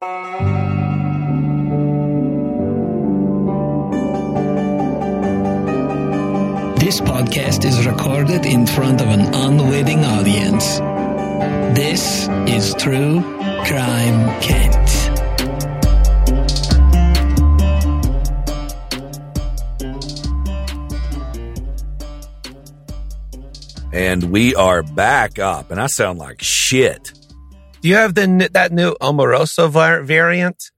This podcast is recorded in front of an unwitting audience. This is True Crime Kent. And we are back up, and I sound like shit. Do you have the that new Omarosa var- variant?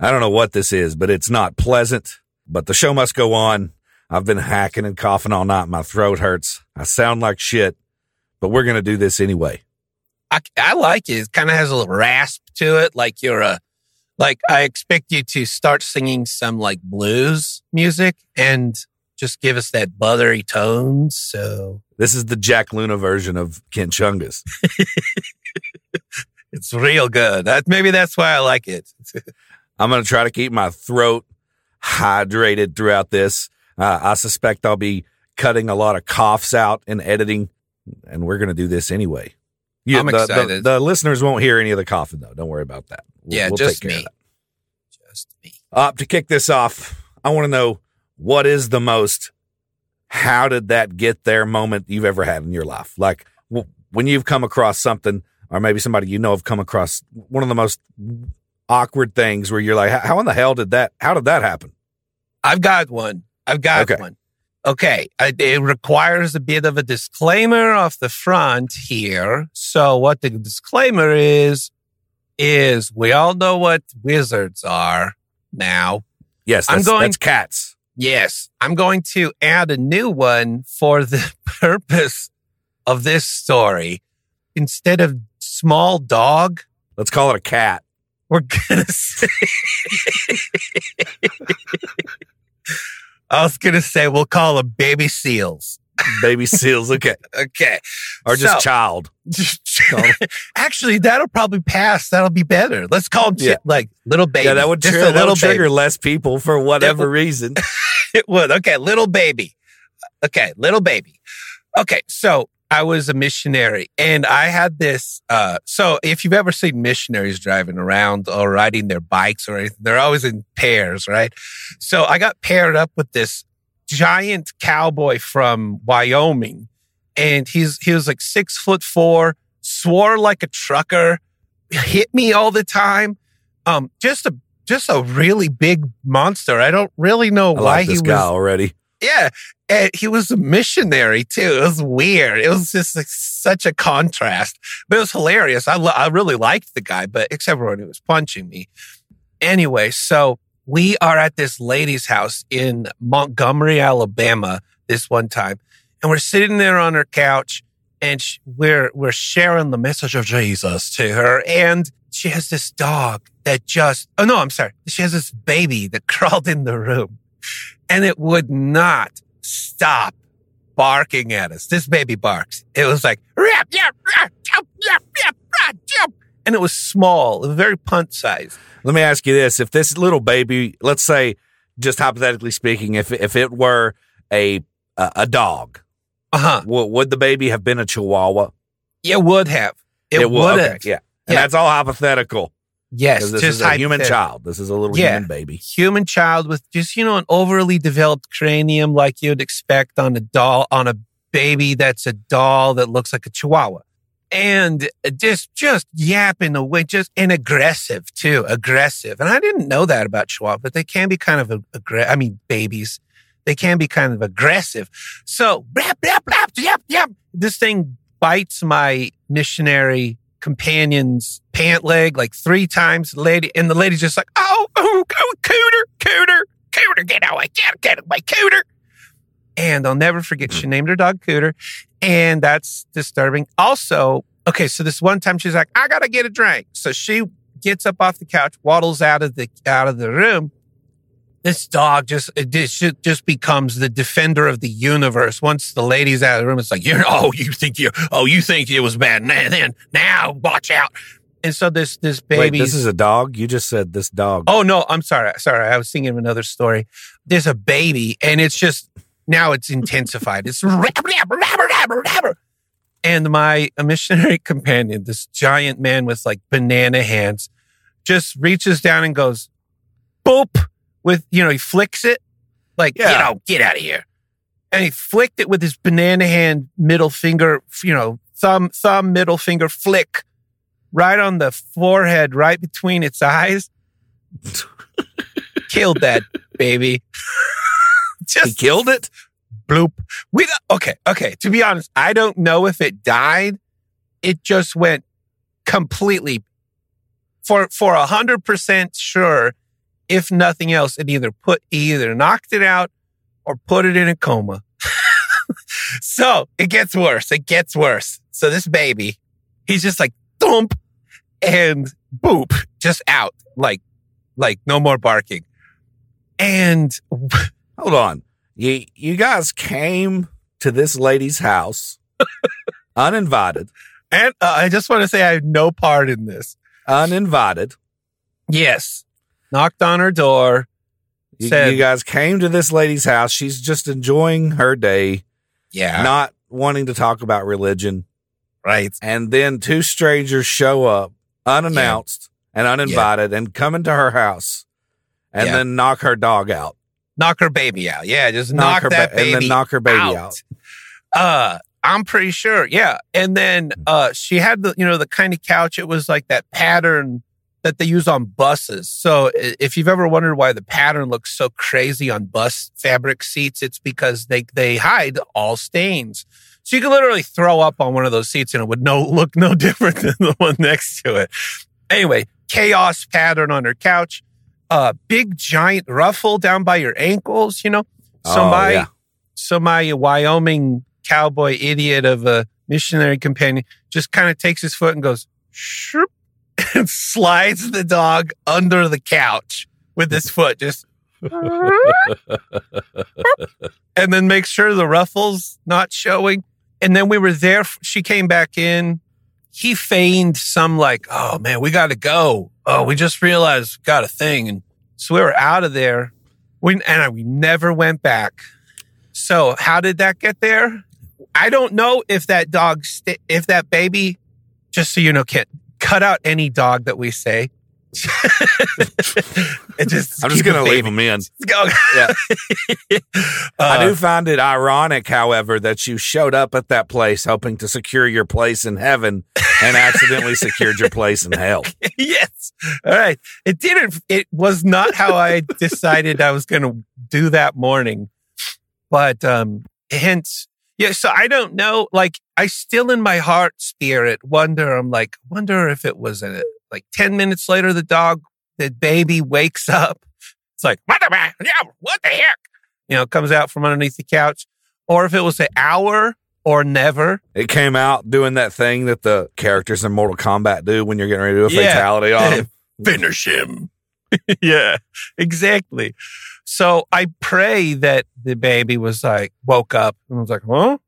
I don't know what this is, but it's not pleasant. But the show must go on. I've been hacking and coughing all night. My throat hurts. I sound like shit, but we're going to do this anyway. I, I like it. It kind of has a little rasp to it, like you're a like I expect you to start singing some like blues music and just give us that buttery tone. So This is the Jack Luna version of Ken Chungus. it's real good. That maybe that's why I like it. I'm going to try to keep my throat hydrated throughout this. Uh, I suspect I'll be cutting a lot of coughs out in editing, and we're going to do this anyway. You- I'm the, the- excited. The, listeners won't hear any of the coughing, though. Don't worry about that. We'll- yeah, we'll just take care of me. Just me. Uh, to kick this off, I want to know what is the most how did that get there moment you've ever had in your life? Like w- when you've come across something, or maybe somebody you know have come across one of the most awkward things where you're like, "How- in the hell did that? How did that happen? I've got one. I've got Okay. one. Okay. I, it requires a bit of a disclaimer off the front here. So what the disclaimer is, is we all know what wizards are now. Yes, I'm going- that's cats. Yes. I'm going to add a new one for the purpose of this story. Instead of small dog, Let's call it a cat. we're gonna say I was gonna say we'll call them baby seals. Baby seals. Okay. Okay. Or just So- child. Actually, that'll probably pass. That'll be better. Let's call them Yeah. like little baby. Yeah, that would, just trigger, a little trigger baby. less people for whatever would- reason. It would. Okay, little baby. Okay, little baby. Okay, so I was a missionary and I had this. Uh, so if you've ever seen missionaries driving around or riding their bikes or anything, they're always in pairs, right? So I got paired up with this giant cowboy from Wyoming and he's, he was like six foot four, swore like a trucker, hit me all the time. Um, just a, just a really big monster. I don't really know I why like he this was. guy already. Yeah. And he was a missionary too. It was weird. It was just like such a contrast, but it was hilarious. I, lo- I really liked the guy, but except for when he was punching me. Anyway, so we are at this lady's house in Montgomery, Alabama this one time, and we're sitting there on her couch and sh- we're, we're sharing the message of Jesus to her. And she has this dog that just, oh no, I'm sorry. She has this baby that crawled in the room and it would not stop barking at us. This baby barks. It was like, "Rap, yap, rap, jump, yap, yap, rap, and it was small, it was very punt size. Let me ask you this: If this little baby, let's say, just hypothetically speaking, if if it were a a, a dog, Uh huh. w- would the baby have been a Chihuahua? It would have. It, would okay. Yeah, and Yeah. that's all hypothetical Yes. this just is a human child. This is a little Yeah. human baby. human child with just you know an overly developed cranium like you'd expect on a doll on a baby that's a doll that looks like a chihuahua and just just yapping away just and aggressive too aggressive and i didn't know that about chihuahua but they can be kind of aggressive i mean babies they can be kind of aggressive so blap, blap, blap, yap, yap. this thing bites my missionary companion's pant leg like three times. The lady and the lady's just like, oh, oh, oh, cooter, cooter, cooter, get away, get, get away, cooter. And I'll never forget, she named her dog Cooter. And that's disturbing. Also, okay, so this one time she's like, I gotta get a drink. So she gets up off the couch, waddles out of the out of the room. This dog just it just, just becomes the defender of the universe. Once the lady's out of the room, it's like, you oh, you think you oh, you think it was bad. Now then, now watch out. And so this this Wait, baby this is a dog. You just said this dog. Oh no, I'm sorry. Sorry, I was thinking of another story. There's a baby, and it's just now it's intensified. It's. And my missionary companion, this giant man with like banana hands, just reaches down and goes, boop, with, you know, he flicks it like, Yeah. you know, get out of here. And he flicked it with his banana hand, middle finger, you know, thumb, thumb, middle finger flick right on the forehead, right between its eyes. Killed that baby. He Just killed it. bloop. We okay, okay. To be honest, I don't know if it died. It just went completely for for a hundred percent sure. If nothing else, it either put either knocked it out or put it in a coma. so it gets worse. It gets worse. So this baby, he's just like thump and boop, just out like like no more barking. And Hold on. You you guys came to this lady's house uninvited, And uh, I just want to say I have no part in this. uninvited. Yes. Knocked on her door. You, Said- you guys came to this lady's house. She's just enjoying her day, Yeah. not wanting to talk about religion. right. And then two strangers show up unannounced and uninvited and come into her house and Yeah. then knock her dog out. Knock her baby out. Yeah. Just knock, her that ba- baby and then knock her baby out. out. Uh, I'm pretty sure. Yeah. And then, uh, she had the, you know, the kind of couch. It was like that pattern that they use on buses. So if you've ever wondered why the pattern looks so crazy on bus fabric seats, it's because they, they hide all stains. So you could literally throw up on one of those seats and it would no look no different than the one next to it. Anyway, chaos pattern on her couch, uh, big giant ruffle down by your ankles, you know, Oh, somebody, yeah. somebody, Wyoming cowboy idiot of a missionary companion just kind of takes his foot and goes, shroop, and slides the dog under the couch with his foot, just, and then makes sure the ruffles not showing. And then we were there. She came back in. He feigned some like, oh man, we got to go. Oh, we just realized we got a thing. And so we were out of there. We, and I, we never went back. So how did that get there? I don't know if that dog, st- if that baby, just so you know, can't cut out any dog that we say. it just I'm just going to leave them in. Go. Yeah. I Uh, do find it ironic, however, that you showed up at that place hoping to secure your place in heaven and accidentally secured your place in hell. yes. All right. It didn't, it was not how I decided I was going to do that morning. But, um, hence, yeah. So I don't know. Like, I still in my heart spirit wonder, I'm like, wonder if it was a, like 10 minutes later, the dog, the baby wakes up. It's like, what the, yeah, what the heck? You know, comes out from underneath the couch. Or if it was an hour or never. It came out doing that thing that the characters in Mortal Kombat do when you're getting ready to do a Yeah. fatality on them. finish him. yeah, exactly. So I pray that the baby was like, woke up and was like, huh?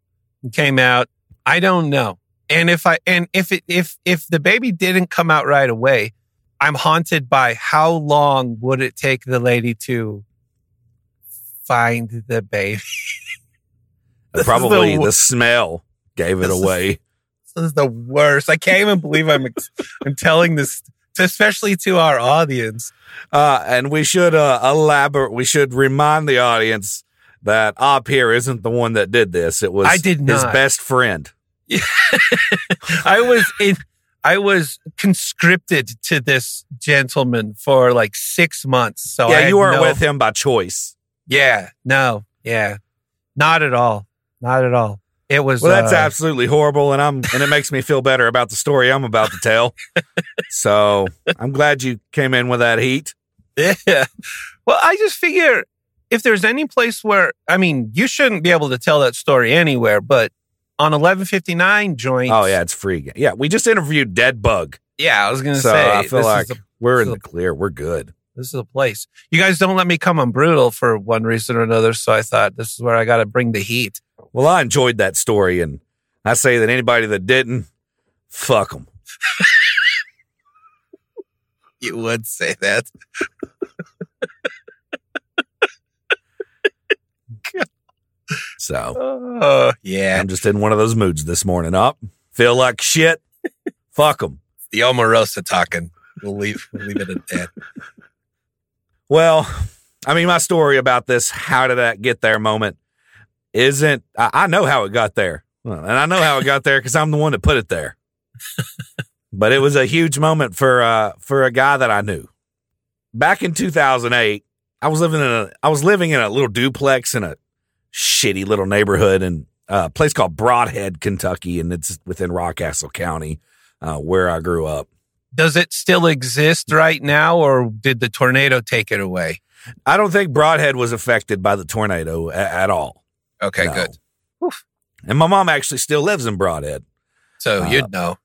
And came out. I don't know. And if I, and if it, if, if the baby didn't come out right away, I'm haunted by how long would it take the lady to find the baby? Is the Probably the smell gave it This is- away. This is the worst. I can't even believe I'm, I'm telling this, especially to our audience. Uh, and we should uh, elaborate. We should remind the audience that Op here isn't the one that did this. It was I did his best friend. I was in, I was conscripted to this gentleman for like six months. So yeah, you weren't no- with him by choice. Yeah, no, yeah, not at all, not at all. It was. Well, that's uh, absolutely horrible, and I'm and it makes me feel better about the story I'm about to tell. so I'm glad you came in with that heat. Yeah. Well, I just figure if there's any place where I mean, you shouldn't be able to tell that story anywhere, but on 1159 joints. Oh yeah, it's free. Yeah, we just interviewed Dead Bug, yeah. I was gonna so say I feel like we're in the clear. We're good. this is a place. You guys don't let me come on brutal for one reason or another, so I thought this is where I got to bring the heat. Well, I enjoyed that story, and I say that anybody that didn't, fuck them. You would say that. So Oh, yeah. I'm just in one of those moods this morning. Up, feel like shit. fuck them. The Omarosa talking. We'll leave. We'll leave it at that. Well, I mean, my story about this how did that get there moment isn't, I, I know how it got there. And I know how it got there because I'm the one that put it there. but it was a huge moment for, uh, for a guy that I knew. Back in 2008, I was living in a, I was living in a little duplex in a shitty little neighborhood in a place called Brodhead, Kentucky, and it's within Rockcastle County, uh, where I grew up. Does it still exist right now, or did the tornado take it away? I don't think Brodhead was affected by the tornado a- at all. Okay, No. good. And my mom actually still lives in Brodhead. So Uh, you'd know,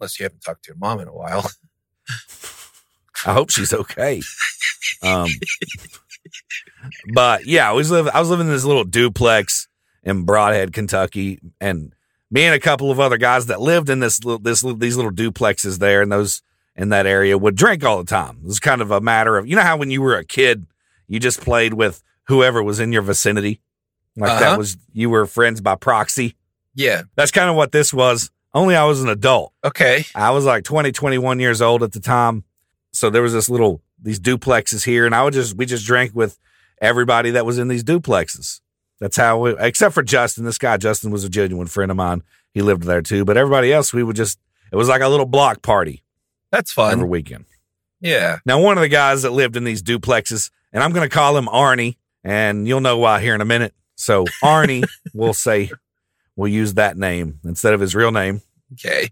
unless you haven't talked to your mom in a while. I hope she's okay. Um, but yeah, I was living. I was living in this little duplex in Brodhead, Kentucky, and me and a couple of other guys that lived in this little, this little- these little duplexes there and those in that area would drink all the time. It was kind of a matter of you know how when you were a kid, you just played with whoever was in your vicinity, like Uh-huh. that was you were friends by proxy. Yeah. That's kind of what this was. Only I was an adult. Okay. I was like 20, 21 years old at the time. So there was this little, these duplexes here, and I would just, we just drank with everybody that was in these duplexes. That's how we, except for Justin, this guy, Justin was a genuine friend of mine. He lived there too. But everybody else, we would just, it was like a little block party That's fun. every weekend. Yeah. Now, one of the guys that lived in these duplexes, and I'm going to call him Arnie, and you'll know why here in a minute. So Arnie, we'll say, we'll use that name instead of his real name Okay.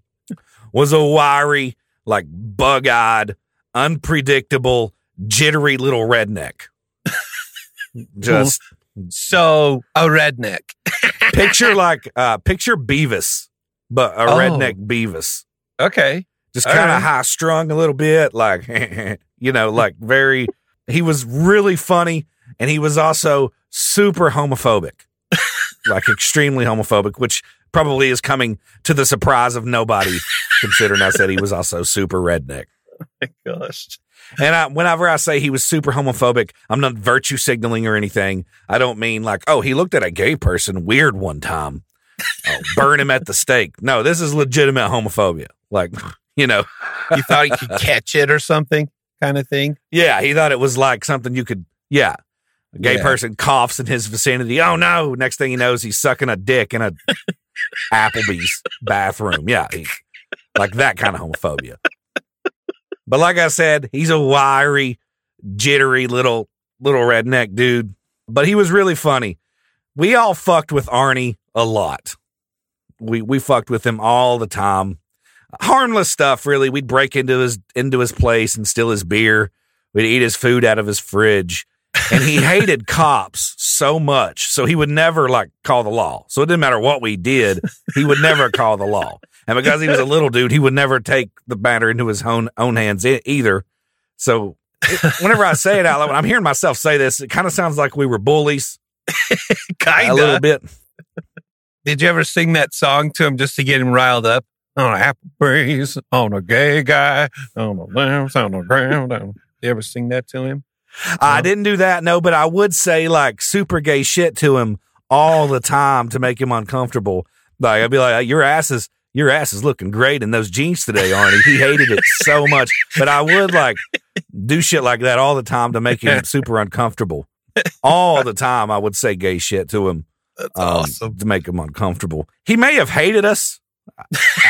was a wiry, like bug eyed, unpredictable, jittery little redneck. Just So a redneck. picture like uh picture Beavis, but a Oh. redneck Beavis. Okay. Just kind of right. high strung a little bit, like you know, like very he was really funny and he was also super homophobic. like extremely homophobic, which probably is coming to the surprise of nobody, considering I said he was also super redneck. Oh my gosh. And I, whenever I say he was super homophobic, I'm not virtue signaling or anything. I don't mean like, oh, he looked at a gay person weird one time. Oh, burn him at the stake. No, this is legitimate homophobia. Like, you know, You thought he could catch it or something kind of thing? yeah, he thought it was like something you could, yeah. A gay Yeah. person coughs in his vicinity. Oh no! Next thing he knows, he's sucking a dick in a Applebee's bathroom. Yeah, he, like that kind of homophobia. But like I said, he's a wiry, jittery little little redneck dude. But he was really funny. We all fucked with Arnie a lot. We we fucked with him all the time. Harmless stuff, really. We'd break into his into his place and steal his beer. We'd eat his food out of his fridge. And he hated cops so much. So he would never like call the law. So it didn't matter what we did, he would never call the law. And because he was a little dude, he would never take the matter into his own own hands either. So whenever I say it out loud, I'm hearing myself say this, it kind of sounds like we were bullies Kind of. a little bit. Did you ever sing that song to him just to get him riled up? On an apple breeze, on a gay guy, on a lamps, on the ground. You ever sing that to him? I didn't do that, no, but I would say like super gay shit to him all the time to make him uncomfortable. Like I'd be like, "Your ass is your ass is looking great in those jeans today, Arnie." He hated it so much, but I would like do shit like that all the time to make him super uncomfortable. All the time, I would say gay shit to him um, awesome. to make him uncomfortable. He may have hated us.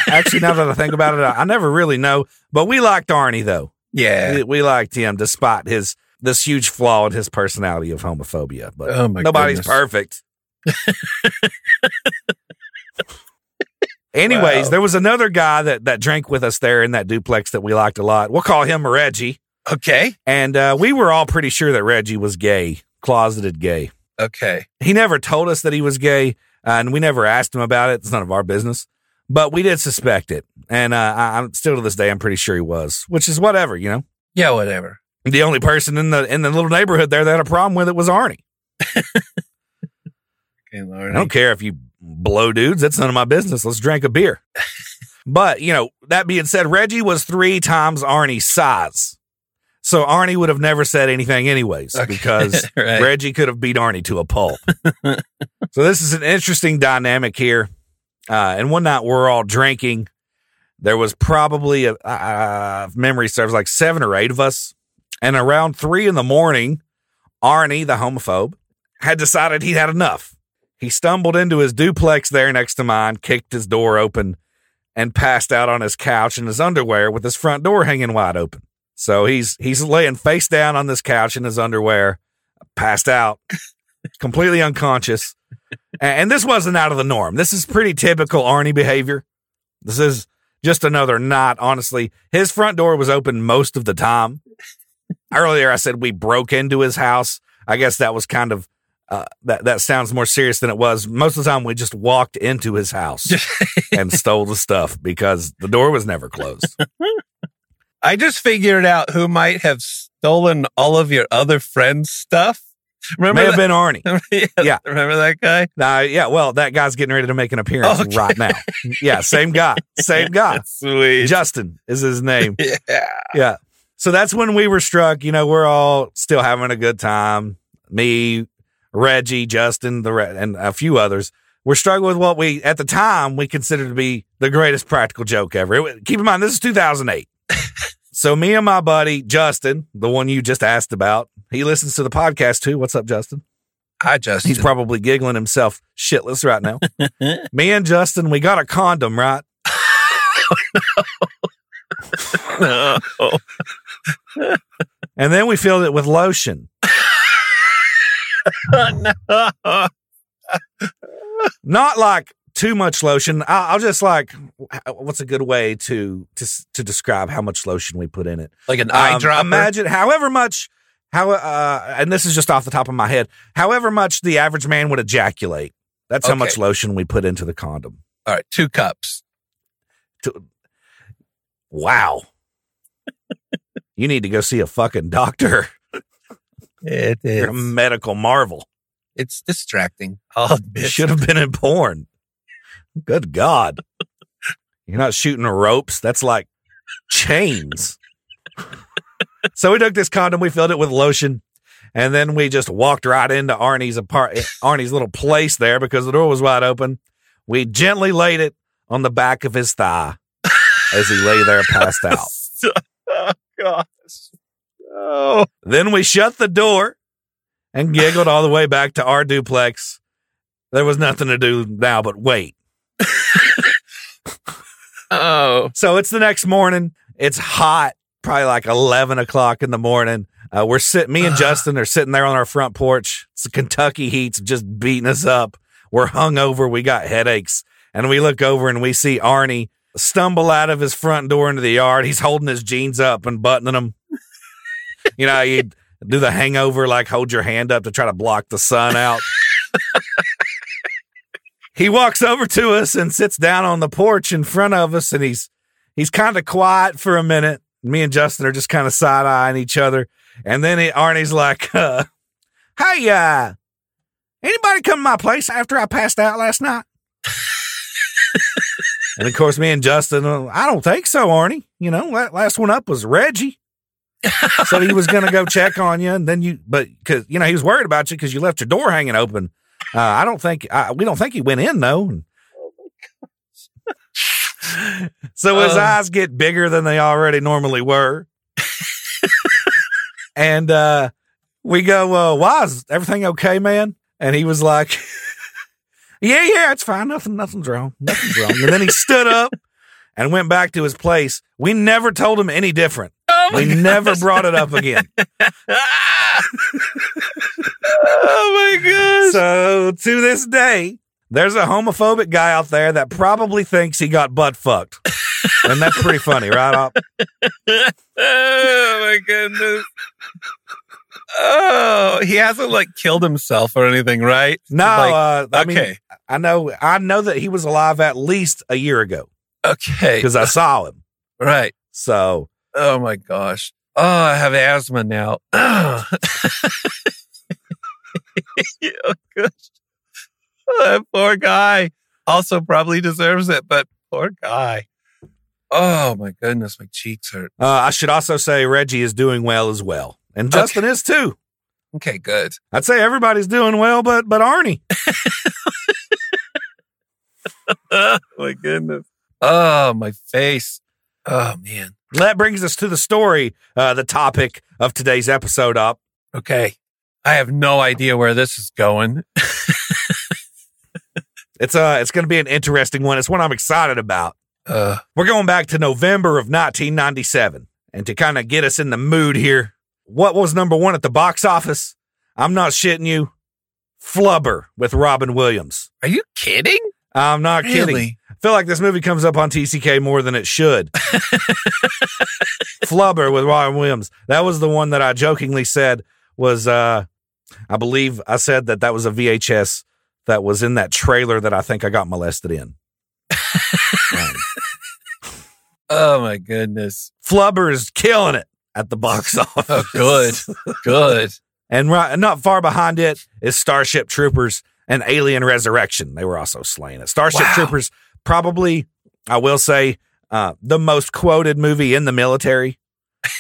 Actually, now that I think about it, I, I never really know. But we liked Arnie though. Yeah. We, we liked him despite his this huge flaw in his personality of homophobia. But Oh my nobody's goodness. perfect. Anyways, Wow. there was another guy that that drank with us there in that duplex that we liked a lot. We'll call him Reggie, Okay. and uh, we were all pretty sure that Reggie was gay, closeted gay. Okay. He never told us that he was gay, uh, and we never asked him about it. It's none of our business, but we did suspect it, and uh, I, I'm still to this day, I'm pretty sure he was, which is whatever, you know. Yeah, whatever. The only person in the in the little neighborhood there that had a problem with it was Arnie. Okay, Lord. I don't care if you blow dudes. That's none of my business. Let's drink a beer. but, you know, that being said, Reggie was three times Arnie's size. So Arnie would have never said anything anyways Okay. because Right. Reggie could have beat Arnie to a pulp. so this is an interesting dynamic here. Uh, and one night we're all drinking. There was probably a uh, memory serves like seven or eight of us, and around three in the morning, Arnie, the homophobe, had decided he'd had enough. He stumbled into his duplex there next to mine, kicked his door open, and passed out on his couch in his underwear with his front door hanging wide open. So he's he's laying face down on this couch in his underwear, passed out, completely unconscious. And this wasn't out of the norm. This is pretty typical Arnie behavior. This is just another knot, honestly. His front door was open most of the time. Earlier, I said we broke into his house. I guess that was kind of uh, that that sounds more serious than it was. Most of the time, we just walked into his house and stole the stuff because the door was never closed. I just figured out who might have stolen all of your other friends' stuff. Remember May have been Arnie. yeah, Yeah. Remember that guy? Uh, yeah, well, that guy's getting ready to make an appearance Okay. right now. Yeah, same guy, same guy. Sweet. Justin is his name. yeah. Yeah. So that's when we were struck. You know, we're all still having a good time. Me, Reggie, Justin, the re- and a few others. We're struggling with what we at the time we considered to be the greatest practical joke ever. It keep in mind, this is 2008. so me and my buddy Justin, the one you just asked about, he listens to the podcast too. What's up, Justin? I just He's probably giggling himself shitless right now. me and Justin, we got a condom, right? no. And then we filled it with lotion. no. not like too much lotion. I'll, I'll just like, what's a good way to to to describe how much lotion we put in it? Like an eye Um, dropper. Imagine however much, how uh, and this is just off the top of my head. However much the average man would ejaculate. That's how much lotion we put into the condom. All right, two cups. Two, wow. You need to go see a fucking doctor. It You're a medical marvel. It's distracting. I'll oh, You admit. should have been in porn. Good God. You're not shooting ropes. That's like chains. so we took this condom, we filled it with lotion, and then we just walked right into Arnie's apart Arnie's little place there because the door was wide open. We gently laid it on the back of his thigh as he lay there passed out. Oh gosh. Oh. Then we shut the door and giggled all the way back to our duplex. There was nothing to do now but wait. Oh. So it's the next morning. It's hot, probably like 11 o'clock in the morning. Uh, we're sitting, me and Justin are sitting there on our front porch. It's the Kentucky heat's just beating us up. We're hungover. We got headaches. And we look over and we see Arnie stumble out of his front door into the yard. He's holding his jeans up and buttoning them. you know, you do the hangover, like hold your hand up to try to block the sun out. he walks over to us and sits down on the porch in front of us and he's he's kind of quiet for a minute. Me and Justin are just kind of side eyeing each other. And then he, Arnie's like, uh, Hey, uh, anybody come to my place after I passed out last night? and of course, me and Justin, uh, I don't think so, Arnie. You know, la- last one up was Reggie. so he was going to go check on you. And then you, but because, you know, he was worried about you because you left your door hanging open. Uh, I don't think, uh, we don't think he went in though. And so his Um. eyes get bigger than they already normally were. and uh, we go, uh, why is everything okay, man? And he was like, yeah, yeah, it's fine. Nothing, nothing's wrong. Nothing's wrong. And then he stood up and went back to his place. We never told him any different. Oh my We never brought it up again. oh my gosh. So to this day, there's a homophobic guy out there that probably thinks he got butt fucked. And that's pretty funny, right? Op? oh my goodness. Oh, he hasn't like killed himself or anything, right? No, Like, uh, I mean, okay. I know, I know that he was alive at least a year ago okay. because I saw him. right. So Oh my gosh. Oh, I have asthma now. oh gosh. Oh, that poor guy also probably deserves it, but poor guy. Oh my goodness, my cheeks hurt. uh, I should also say Reggie is doing well as well, and Justin is too. Okay, good. I'd say everybody's doing well, but but Arnie. Oh my goodness. Oh, my face. Oh, man. That brings us to the story, uh, the topic of today's episode up. Okay. I have no idea where this is going. It's uh it's gonna be an interesting one. It's one I'm excited about. Uh, We're going back to November of 1997. And to kind of get us in the mood here, what was number one at the box office? I'm not shitting you. Flubber with Robin Williams. are you kidding? I'm not kidding. I feel like this movie comes up on TCK more than it should. Flubber with Robin Williams. That was the one that I jokingly said was, uh, I believe I said that that was a VHS that was in that trailer that I think I got molested in. Um, Oh, my goodness. Flubber is killing it at the box office. Oh, good. Good. And right, not far behind it is Starship Troopers and Alien Resurrection. They were also slaying it. Starship Wow. Troopers, probably, I will say, uh, the most quoted movie in the military.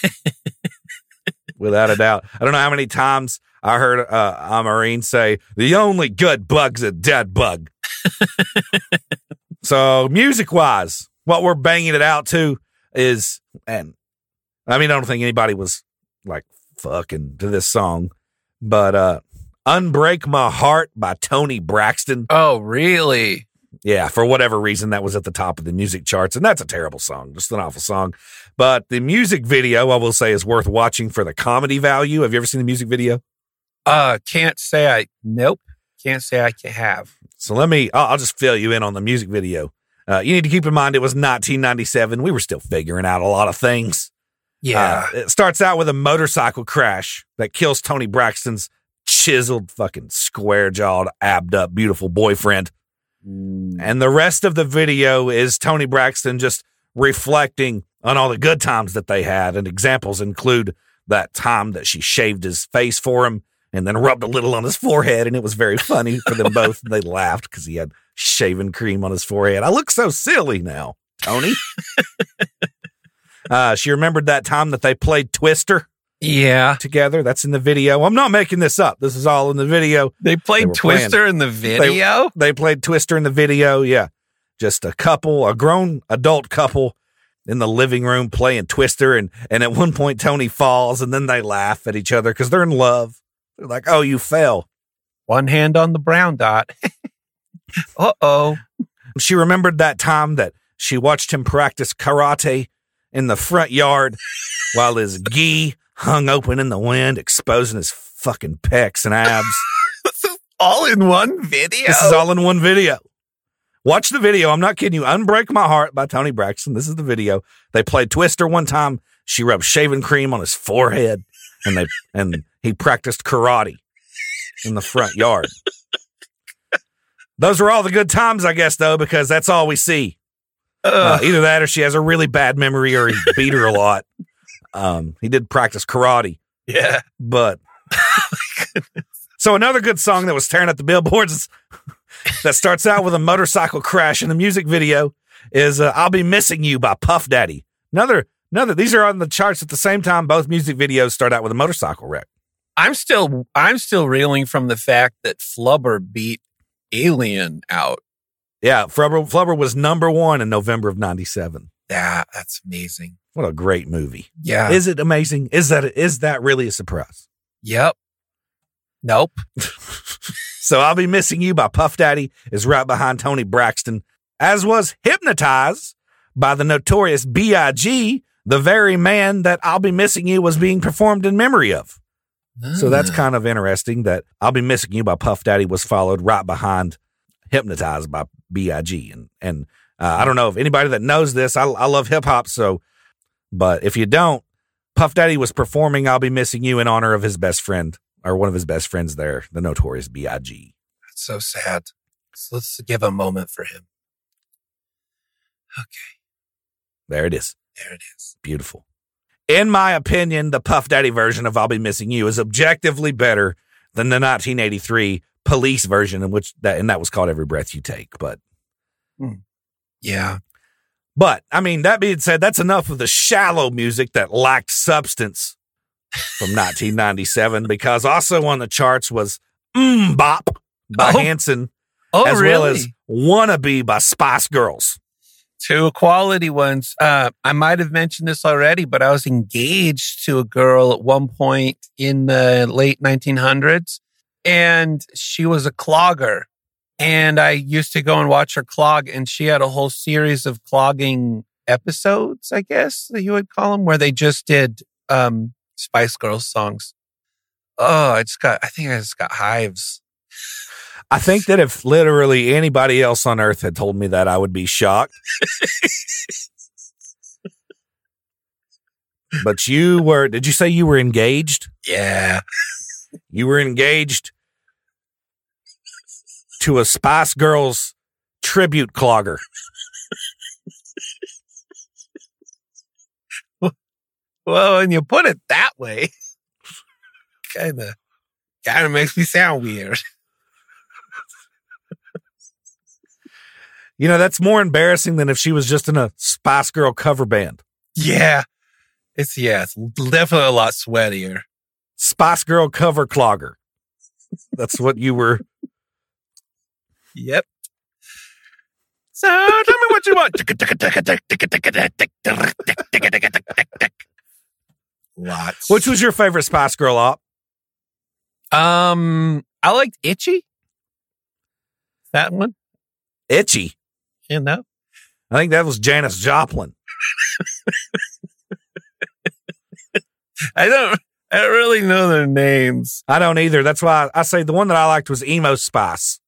Without a doubt. I don't know how many times I heard uh, a Marine say, the only good bug's a dead bug. so, music wise, what we're banging it out to is, and I mean, I don't think anybody was like fucking to this song, but uh Unbreak My Heart by Toni Braxton. Oh, really? Yeah, for whatever reason that was at the top of the music charts and that's a terrible song, just an awful song. But the music video I will say is worth watching for the comedy value. Have you ever seen the music video? Uh, can't say I, nope. Can't say I can have. So let me I'll, I'll just fill you in on the music video. Uh, you need to keep in mind it was 1997. We were still figuring out a lot of things. Yeah. Uh, it starts out with a motorcycle crash that kills Toni Braxton's chiseled, fucking square jawed, abbed up, beautiful boyfriend. And the rest of the video is Toni Braxton just reflecting on all the good times that they had. And examples include that time that she shaved his face for him and then rubbed a little on his forehead. And it was very funny for them both. They laughed because he had shaving cream on his forehead. I look so silly now, Toni. uh, she remembered that time that they played Twister yeah. together. That's in the video. I'm not making this up. This is all in the video. They played were Twister in the video. They played Twister in the video. Yeah. Just a couple, a grown adult couple in the living room playing Twister. And, and at one point, Toni falls and then they laugh at each other because they're in love. They're like, oh, you fell. One hand on the brown dot. uh oh. She remembered that time that she watched him practice karate in the front yard while his gi hung open in the wind, exposing his fucking pecs and abs. All in one video. This is all in one video. Watch the video. I'm not kidding you. Unbreak My Heart by Toni Braxton. This is the video. They played Twister one time. She rubbed shaving cream on his forehead and they and he practiced karate in the front yard. Those were all the good times, I guess, though, because that's all we see. Uh, either that or she has a really bad memory or he beat her a lot. Um, he did practice karate, yeah. but so another good song that was tearing up the billboards is- that starts out with a motorcycle crash in the music video is uh, "I'll Be Missing You" by Puff Daddy. Another, another. These are on the charts at the same time. Both music videos start out with a motorcycle wreck. I'm still I'm still reeling from the fact that Flubber beat Alien out. Yeah, Flubber, Flubber was number one in November of '97. Yeah, that's amazing. What a great movie! Yeah. Is it amazing? Is that is that really a surprise? yep. Nope. So I'll be missing you by Puff Daddy is right behind Toni Braxton, as was Hypnotize by the notorious B.I.G., the very man that I'll be missing you was being performed in memory of. So that's Ah. kind of interesting that I'll be missing you by Puff Daddy was followed right behind Hypnotize by B.I.G. And and uh, I don't know if anybody that knows this, I, I love hip hop, so but if you don't, Puff Daddy was performing I'll be missing you in honor of his best friend or one of his best friends there, the notorious B.I.G. That's so sad. So let's give a moment for him. Okay, There it is. there it is. Beautiful. In my opinion, the Puff Daddy version of I'll Be Missing You is objectively better than the 1983 police version in which that and that was called Every Breath You Take. But Yeah. but I mean, that being said, that's enough of the shallow music that lacked substance from 1997 because also on the charts was Mm Bop by Oh. Hanson Oh, as really? well as Wannabe by Spice Girls. Two quality ones. Uh, I might have mentioned this already, but I was engaged to a girl at one point in the late 1900s, and she was a clogger. And I used to go and watch her clog, and she had a whole series of clogging episodes, I guess that you would call them, where they just did um, Spice Girls songs. Oh, I just got, I think I just got hives. I think that if literally anybody else on earth had told me that, I would be shocked. but you were, did you say you were engaged? Yeah. You were engaged to a Spice Girls tribute clogger. Well, when you put it that way, kind of, kind of makes me sound weird. You know, that's more embarrassing than if she was just in a Spice Girl cover band. Yeah. It's, yeah, it's definitely a lot sweatier. Spice Girl cover clogger. That's what you were. Yep. So tell me what you want. Lots. Which was your favorite Spice Girl op? um I liked Itchy. That one. Itchy. You know? I think that was Janis Joplin. I don't I don't really know their names. I don't either. That's why I say the one that I liked was Emo Spice.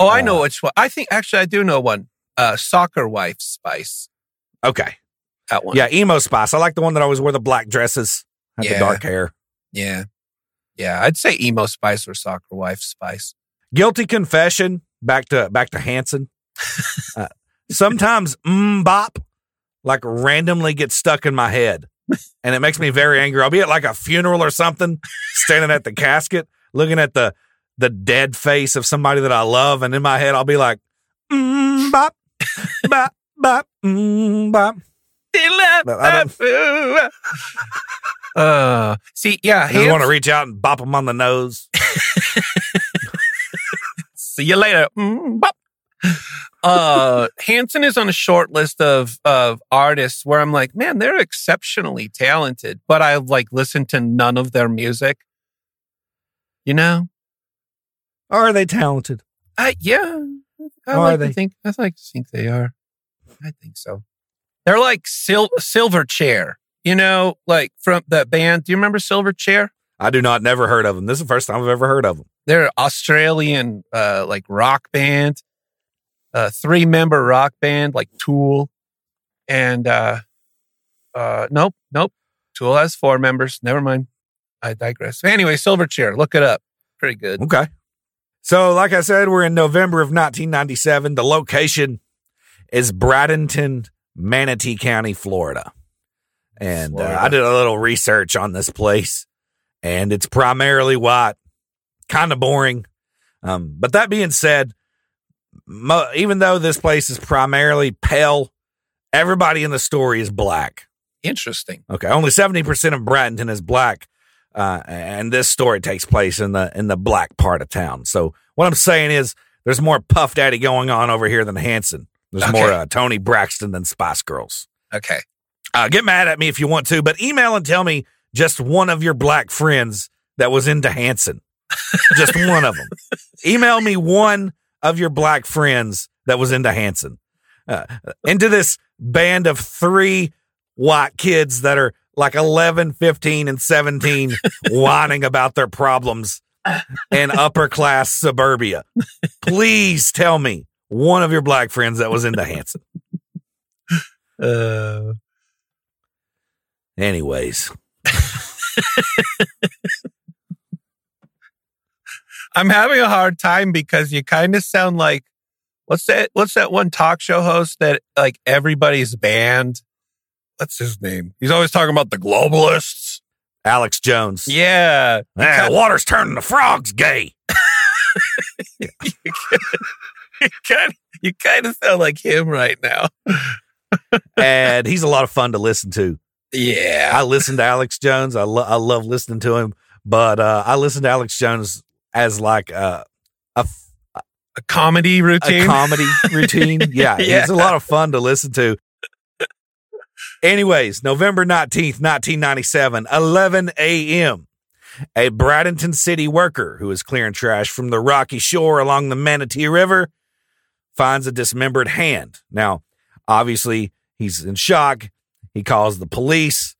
Oh, I know Uh, which one. I think actually I do know one. Uh Soccer Wife Spice. Okay. That one. Yeah, Emo Spice. I like the one that always wore the black dresses, had the dark hair. Yeah. Yeah. I'd say emo spice or soccer wife spice. Guilty confession. Back to back to Hanson. uh, sometimes mm bop like randomly gets stuck in my head, and it makes me very angry. I'll be at like a funeral or something, standing at the casket, looking at the the dead face of somebody that I love, and in my head I'll be like mm bop bop bop mm bop. But I don't- Uh, see, yeah, I want to reach out and bop them on the nose. see you later. Mm, bop. Uh, Hanson is on a short list of of artists where I'm like, man, they're exceptionally talented, but I've like listened to none of their music. You know, Are they talented? I yeah, I Are like they? to think I like to think they are. I think so. They're like Sil- Silverchair, you know, like from that band. Do you remember Silverchair? I do not. Never heard of them. This is the first time I've ever heard of them. They're Australian uh like rock band. Uh three member rock band like Tool. And uh uh nope, nope. Tool has four members. Never mind. I digress. Anyway, Silverchair, look it up. Pretty good. Okay. So, like I said, we're in November of 1997. The location is Bradenton, Manatee County, Florida. And uh, I did a little research on this place, and it's primarily white, kind of boring. Um, but that being said, mo- even though this place is primarily pale, everybody in the story is black. Interesting. Okay, only seventy percent of Bradenton is black, uh, and this story takes place in the in the black part of town. So what I'm saying is, there's more Puff Daddy going on over here than Hanson. There's Okay. more uh, Toni Braxton than Spice Girls. Okay. Uh, get mad at me if you want to, but email and tell me just one of your black friends that was into Hanson. just one of them. Email me one of your black friends that was into Hanson. Uh, into this band of three white kids that are like 11, 15, and 17 whining about their problems in upper class suburbia. Please tell me one of your black friends that was into Hanson. Uh Anyways, I'm having a hard time because you kind of sound like what's that what's that one talk show host that like everybody's banned? What's his name? He's always talking about the globalists. Alex Jones. Yeah. Ah, the water's turning the frogs gay. you kind of, you kind of sound like him right now. and he's a lot of fun to listen to. Yeah. I listen to Alex Jones. I, lo- I love listening to him, but uh, I listen to Alex Jones as like a f- A comedy routine. a comedy routine. Yeah, Yeah. it's a lot of fun to listen to. Anyways, November 19th, 1997, 11 a.m. A Bradenton City worker who is clearing trash from the rocky shore along the Manatee River finds a dismembered hand. Now, obviously, he's in shock. He calls the police.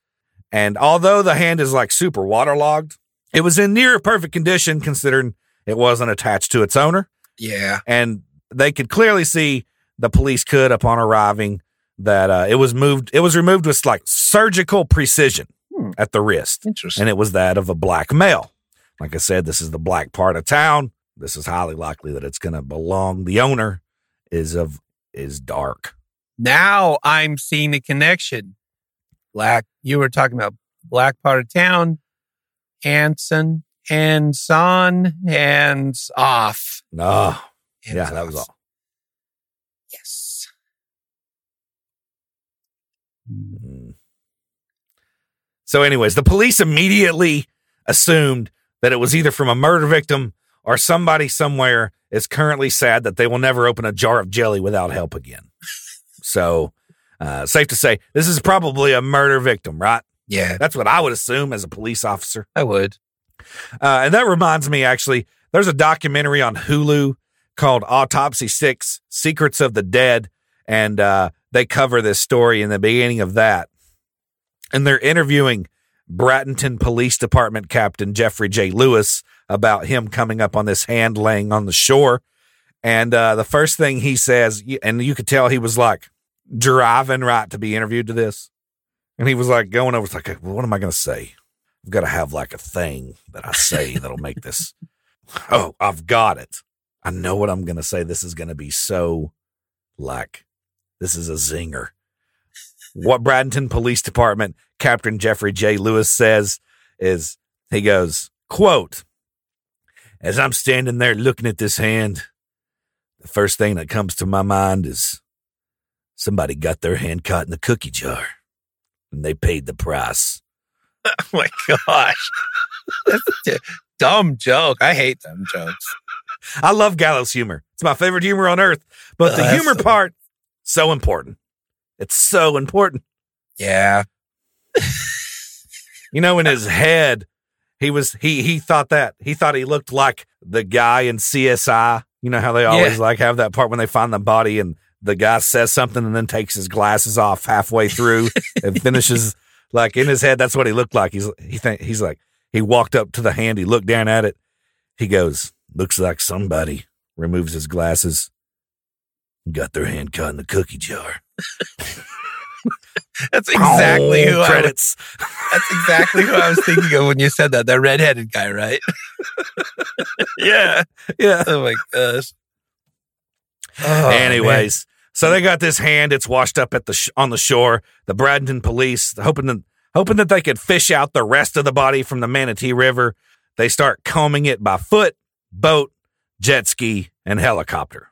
And although the hand is like super waterlogged, it was in near perfect condition considering it wasn't attached to its owner yeah. and they could clearly see the police could upon arriving that uh, it was moved it was removed with like surgical precision Hmm. at the wrist Interesting. and it was that of a black male like i said this is the black part of town this is highly likely that it's going to belong the owner is of is dark now I'm seeing the connection. Black, you were talking about black part of town, Hanson, hands on, hands off. no Hands yeah that was off. all Yes. Mm. So, anyways, the police immediately assumed that it was either from a murder victim or somebody somewhere is currently sad that they will never open a jar of jelly without help again. so, uh, safe to say, this is probably a murder victim, right? Yeah, That's what I would assume as a police officer. I would. Uh, and that reminds me, actually, there's a documentary on Hulu called Autopsy Six Secrets of the Dead. And uh, they cover this story in the beginning of that. And they're interviewing Bradenton Police Department Captain Jeffrey J. Lewis about him coming up on this hand laying on the shore. And uh, the first thing he says, and you could tell he was like driving right to be interviewed to this. And he was like going over, it's like, well, what am I going to say? I've got to have like a thing that I say that'll make this. Oh, I've got it. I know what I'm going to say. This is going to be so like, this is a zinger. What Bradenton Police Department Captain Jeffrey J. Lewis says is he goes, quote, as I'm standing there looking at this hand, the first thing that comes to my mind is somebody got their hand caught in the cookie jar and they paid the price. Oh my gosh. That's a dumb joke. I hate dumb jokes. I love gallows humor. It's my favorite humor on earth. But Oh, the humor so- part, so important. It's so important. Yeah. You know, in his head, he was he he thought that he thought he looked like the guy in CSI. You know how they always like have that part when they find the body and the guy says something and then takes his glasses off halfway through and finishes like in his head. That's what he looked like. He's he think he's like he walked up to the hand. He looked down at it. He goes, "Looks like somebody." Removes his glasses. Got their hand caught in the cookie jar. That's exactly who I was, credits. that's exactly who I was thinking of when you said that. The redheaded guy, right? yeah. Yeah. Oh my gosh. Oh, Anyways, so they got this hand. It's washed up at the sh- on the shore. The Bradenton police hoping hoping that they could fish out the rest of the body from the Manatee River. They start combing it by foot, boat, jet ski, and helicopter.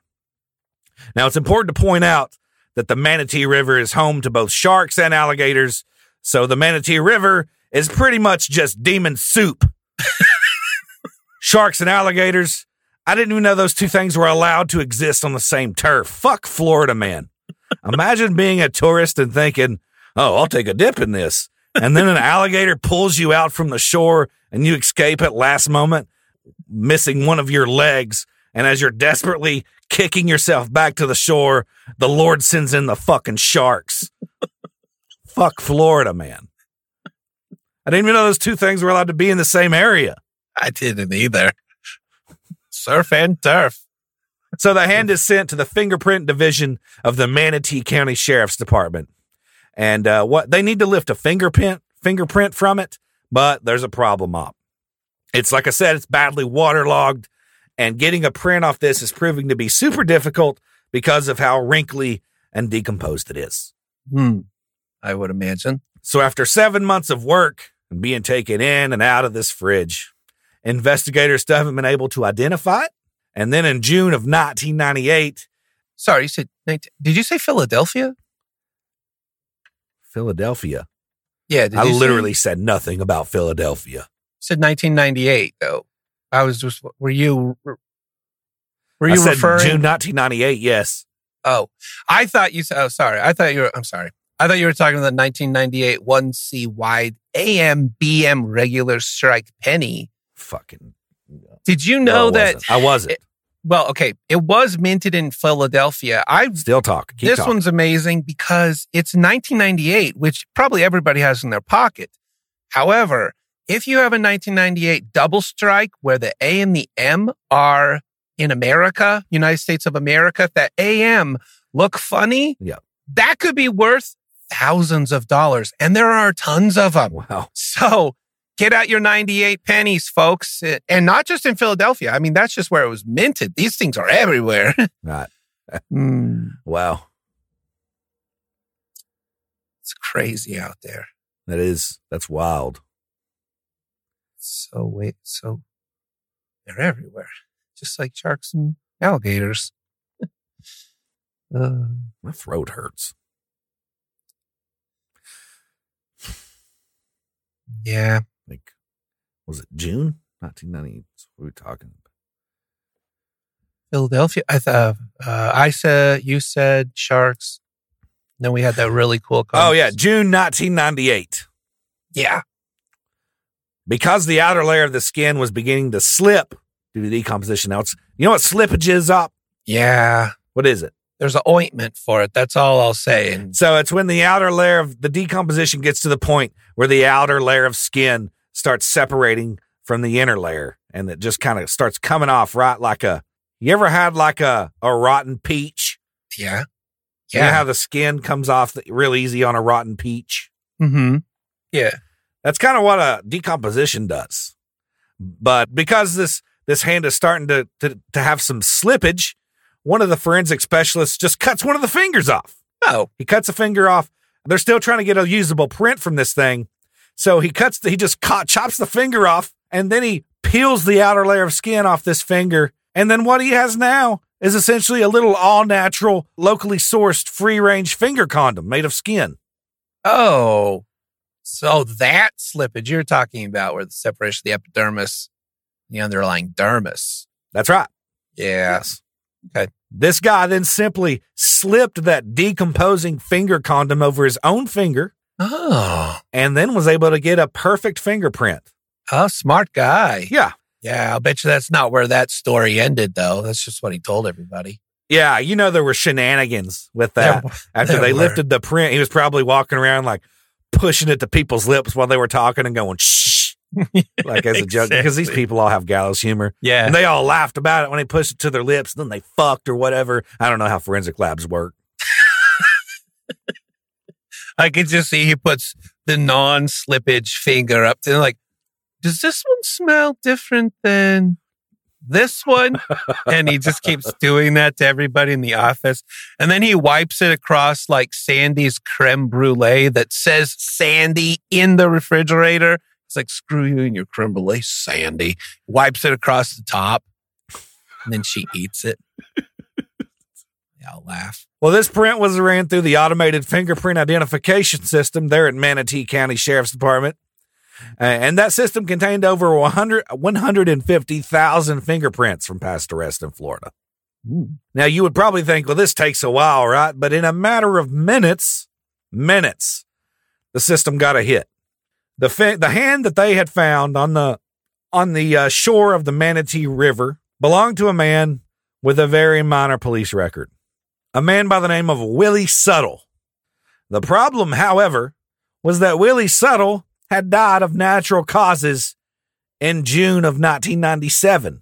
Now it's important to point out that the Manatee River is home to both sharks and alligators. So the Manatee River is pretty much just demon soup. sharks and alligators. I didn't even know those two things were allowed to exist on the same turf. Fuck Florida, man. Imagine being a tourist and thinking, oh, I'll take a dip in this. And then an alligator pulls you out from the shore and you escape at last moment, missing one of your legs. And as you're desperately kicking yourself back to the shore, the Lord sends in the fucking sharks. Fuck Florida, man. I didn't even know those two things were allowed to be in the same area. I didn't either. Surf and turf. So the hand is sent to the fingerprint division of the Manatee County Sheriff's Department. And uh, what they need to lift a fingerprint fingerprint from it, but there's a problem up. It's like I said, it's badly waterlogged, and getting a print off this is proving to be super difficult because of how wrinkly and decomposed it is. Hmm. I would imagine. So after seven months of work and being taken in and out of this fridge, investigators still haven't been able to identify it. And then in June of 1998, Sorry, you said, did you say Philadelphia? Philadelphia. Yeah. Did I you say- literally said nothing about Philadelphia. said 1998, though. I was just, were you, Were I you said referring? June 1998. Yes. Oh, I thought you said. Oh, sorry. I thought you were. I'm sorry. I thought you were talking about the 1998 1C wide AM BM regular strike penny. Fucking. Did you no, know I that? I wasn't. well, okay, it was minted in Philadelphia. I Still talk. Keep this talking. one's amazing because it's 1998, which probably everybody has in their pocket. However, if you have a 1998 double strike where the A and the M are in America, United States of America, if that AM look funny, Yeah. that could be worth thousands of dollars. And there are tons of them. Wow. So get out your 98 pennies, folks. And not just in Philadelphia. I mean, that's just where it was minted. These things are everywhere. Right. Hmm. Wow. It's crazy out there. That is. That's wild. So wait, so they're everywhere, just like sharks and alligators. uh, My throat hurts. yeah, was it June 1990? What are we talking about? Philadelphia. I thought uh, I said you said sharks. Then we had that really cool. Oh, yeah. June 1998. yeah. Because the outer layer of the skin was beginning to slip due to decomposition. Now, it's, you know what slippage is up? Yeah. What is it? There's an ointment for it. That's all I'll say. And So it's when the outer layer of the decomposition gets to the point where the outer layer of skin starts separating from the inner layer and it just kind of starts coming off right like a you ever had like a, a rotten peach? yeah, You know yeah. how the skin comes off the, real easy on a rotten peach? mm-hmm. Yeah. That's kind of what a decomposition does. But because this this hand is starting to, to to have some slippage, one of the forensic specialists just cuts one of the fingers off. Oh, He cuts a finger off. They're still trying to get a usable print from this thing. So he cuts the, he just co- chops the finger off and then he peels the outer layer of skin off this finger. And then what he has now is essentially a little all natural, locally sourced free range finger condom made of skin. oh. So that slippage you're talking about, where the separation of the epidermis, the underlying dermis. That's right. Yeah. Yes. Okay. This guy then simply slipped that decomposing finger condom over his own finger Oh, and then was able to get a perfect fingerprint. oh, smart guy. Yeah. Yeah, I'll bet you that's not where that story ended, though. That's just what he told everybody. Yeah. You know, there were shenanigans with that. There- After there they were. lifted the print, he was probably walking around like pushing it to people's lips while they were talking and going, shh, like as a joke, because these people all have gallows humor. Yeah. And they all laughed about it when they pushed it to their lips. Then they fucked or whatever. I don't know how forensic labs work. I can just see he puts the non slippage finger up to like, does this one smell different than this one? and he just keeps doing that to everybody in the office. And then he wipes it across like Sandy's creme brulee that says Sandy in the refrigerator. It's like, screw you and your creme brulee, Sandy. Wipes it across the top. And then she eats it. I'll laugh. Well, this print was ran through the automated fingerprint identification system there at Manatee County Sheriff's Department. Uh, and that system contained over 100, 150,000 fingerprints from past arrests in Florida. Now, you would probably think, well, this takes a while, right? But in a matter of minutes, minutes, the system got a hit. The fi- the hand that they had found on the on the uh, shore of the Manatee River belonged to a man with a very minor police record, a man by the name of Willie Suttle. The problem, however, was that Willie Suttle had died of natural causes in June of 1997.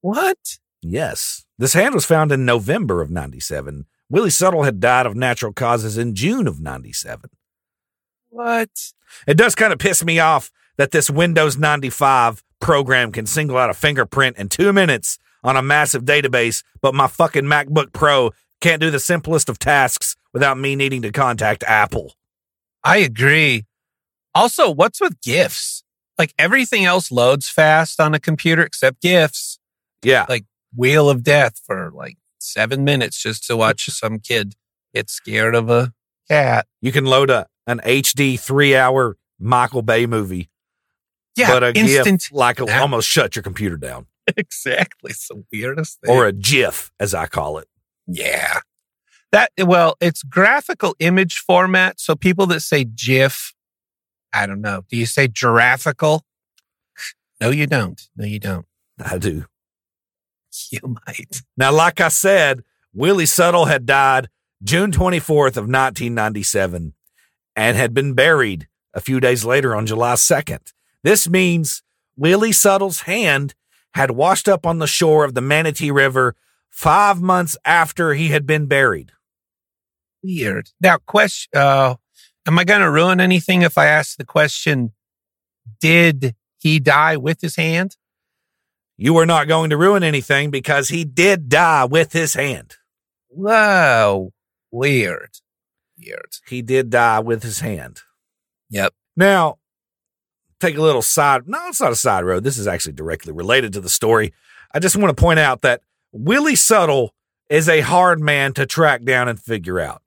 What? Yes. This hand was found in November of 97. Willie Suttle had died of natural causes in June of 97. What? It does kind of piss me off that this Windows 95 program can single out a fingerprint in two minutes on a massive database, but my fucking MacBook Pro can't do the simplest of tasks without me needing to contact Apple. I agree. Also, what's with GIFs? Like everything else loads fast on a computer except GIFs. Yeah. Like Wheel of Death for like seven minutes just to watch some kid get scared of a cat. You can load a an HD three hour Michael Bay movie, Yeah, but a instant. GIF like almost shut your computer down. exactly. It's the weirdest thing. or a GIF, as I call it. Yeah. That well, it's graphical image format. So people that say GIF, I don't know. Do you say giraffical? No, you don't. No, you don't. I do. You might. Now, like I said, Willie Suttle had died June 24th of 1997 and had been buried a few days later on July 2nd. This means Willie Suttle's hand had washed up on the shore of the Manatee River five months after he had been buried. Weird. Now, question. Uh, am I going to ruin anything if I ask the question? Did he die with his hand? You are not going to ruin anything because he did die with his hand. Whoa. Weird. Weird. He did die with his hand. Yep. Now, take a little side. No, it's not a side road. This is actually directly related to the story. I just want to point out that Willie Suttle is a hard man to track down and figure out.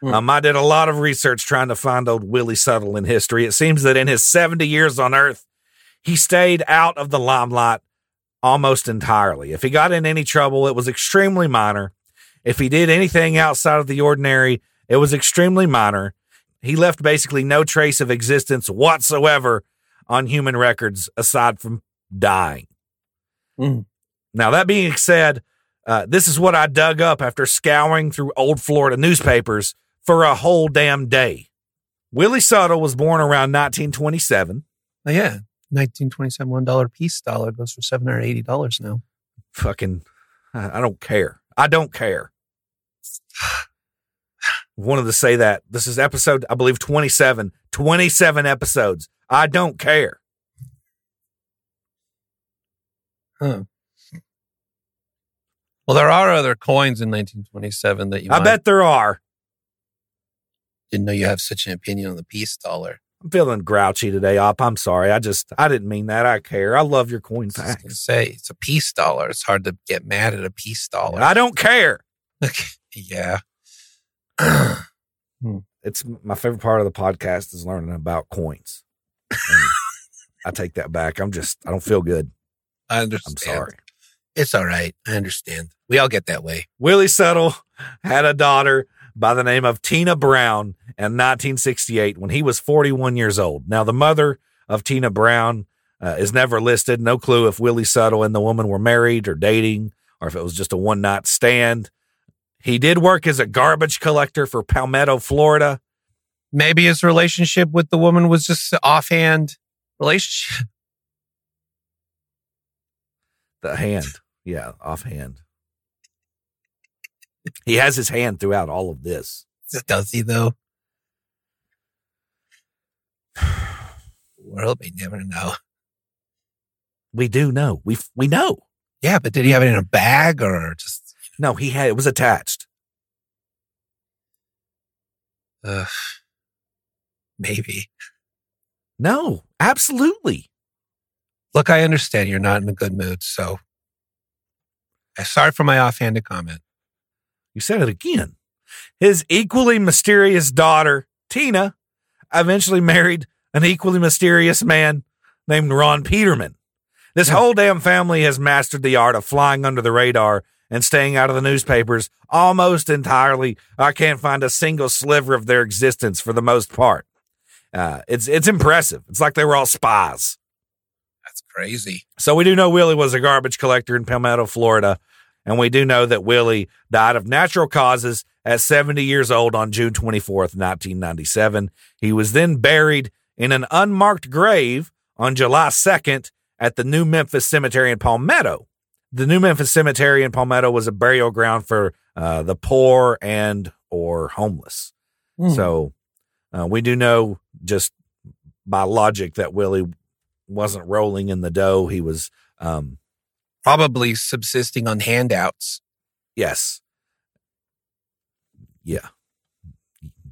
Hmm. Um, I did a lot of research trying to find old Willie Suttle in history. It seems that in his 70 years on Earth, he stayed out of the limelight almost entirely. If he got in any trouble, it was extremely minor. If he did anything outside of the ordinary, it was extremely minor. He left basically no trace of existence whatsoever on human records aside from dying. Mm. Now, that being said, uh, this is what I dug up after scouring through old Florida newspapers for a whole damn day. Willie Suttle was born around 1927. Oh, yeah. 1927 $1 piece dollar goes for $780 now. Fucking, I I don't care. I don't care. Wanted to say that. This is episode, I believe, 27. 27 episodes. I don't care. Huh. Well, there are other coins in 1927 that you I might- bet there are. didn't know you have such an opinion on the peace dollar. I'm feeling grouchy today, Op. I'm sorry. I just, I didn't mean that. I care. I love your coin I was gonna facts. say it's a peace dollar. It's hard to get mad at a peace dollar. I don't care. yeah. Hmm. It's my favorite part of the podcast is learning about coins. And I take that back. I'm just, I don't feel good. I understand. I'm sorry. It's all right. I understand. We all get that way. Willie Suttle had a daughter by the name of Tina Brown in 1968 when he was 41 years old. Now, the mother of Tina Brown uh, is never listed. No clue if Willie Suttle and the woman were married or dating or if it was just a one night stand. He did work as a garbage collector for Palmetto, Florida. Maybe his relationship with the woman was just an offhand relationship. The hand. Yeah, offhand. He has his hand throughout all of this. Does he though? World may never know. We do know. We we know. Yeah, but did he have it in a bag or just? No, he had it was attached. Uh, maybe. No, absolutely. Look, I understand you're not in a good mood, so uh, sorry for my offhanded comment. You said it again. His equally mysterious daughter, Tina, eventually married an equally mysterious man named Ron Peterman. This whole damn family has mastered the art of flying under the radar and staying out of the newspapers almost entirely. I can't find a single sliver of their existence for the most part. Uh, it's it's impressive. It's like they were all spies. That's crazy. So we do know Willie was a garbage collector in Palmetto, Florida, and we do know that Willie died of natural causes at 70 years old on June 24th, 1997. He was then buried in an unmarked grave on July 2nd at the New Memphis Cemetery in Palmetto. The New Memphis Cemetery in Palmetto was a burial ground for uh, the poor and or homeless. Hmm. So uh, we do know just by logic that Willie wasn't rolling in the dough. He was, um, Probably subsisting on handouts. yes. Yeah.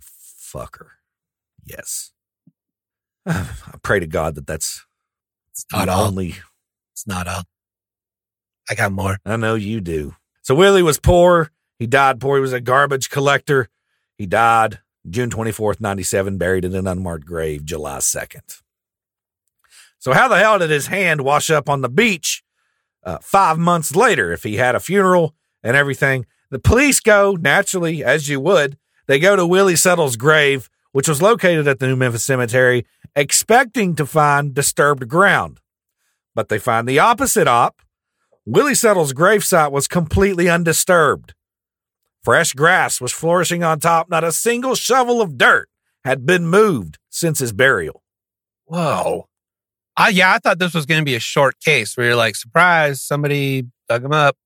Fucker. Yes. I pray to God that that's It's not all. only. It's not all. I got more. I know you do. So Willie was poor. He died poor. He was a garbage collector. He died June 24th, 97, buried in an unmarked grave July 2nd. So how the hell did his hand wash up on the beach uh, five months later if he had a funeral and everything. The police go, naturally, as you would, they go to Willie Suttle's grave, which was located at the New Memphis Cemetery, expecting to find disturbed ground. But they find the opposite op. Willie Suttle's gravesite was completely undisturbed. Fresh grass was flourishing on top. Not a single shovel of dirt had been moved since his burial. Whoa. Uh, yeah, I thought this was going to be a short case where you're like, surprise, somebody dug him up.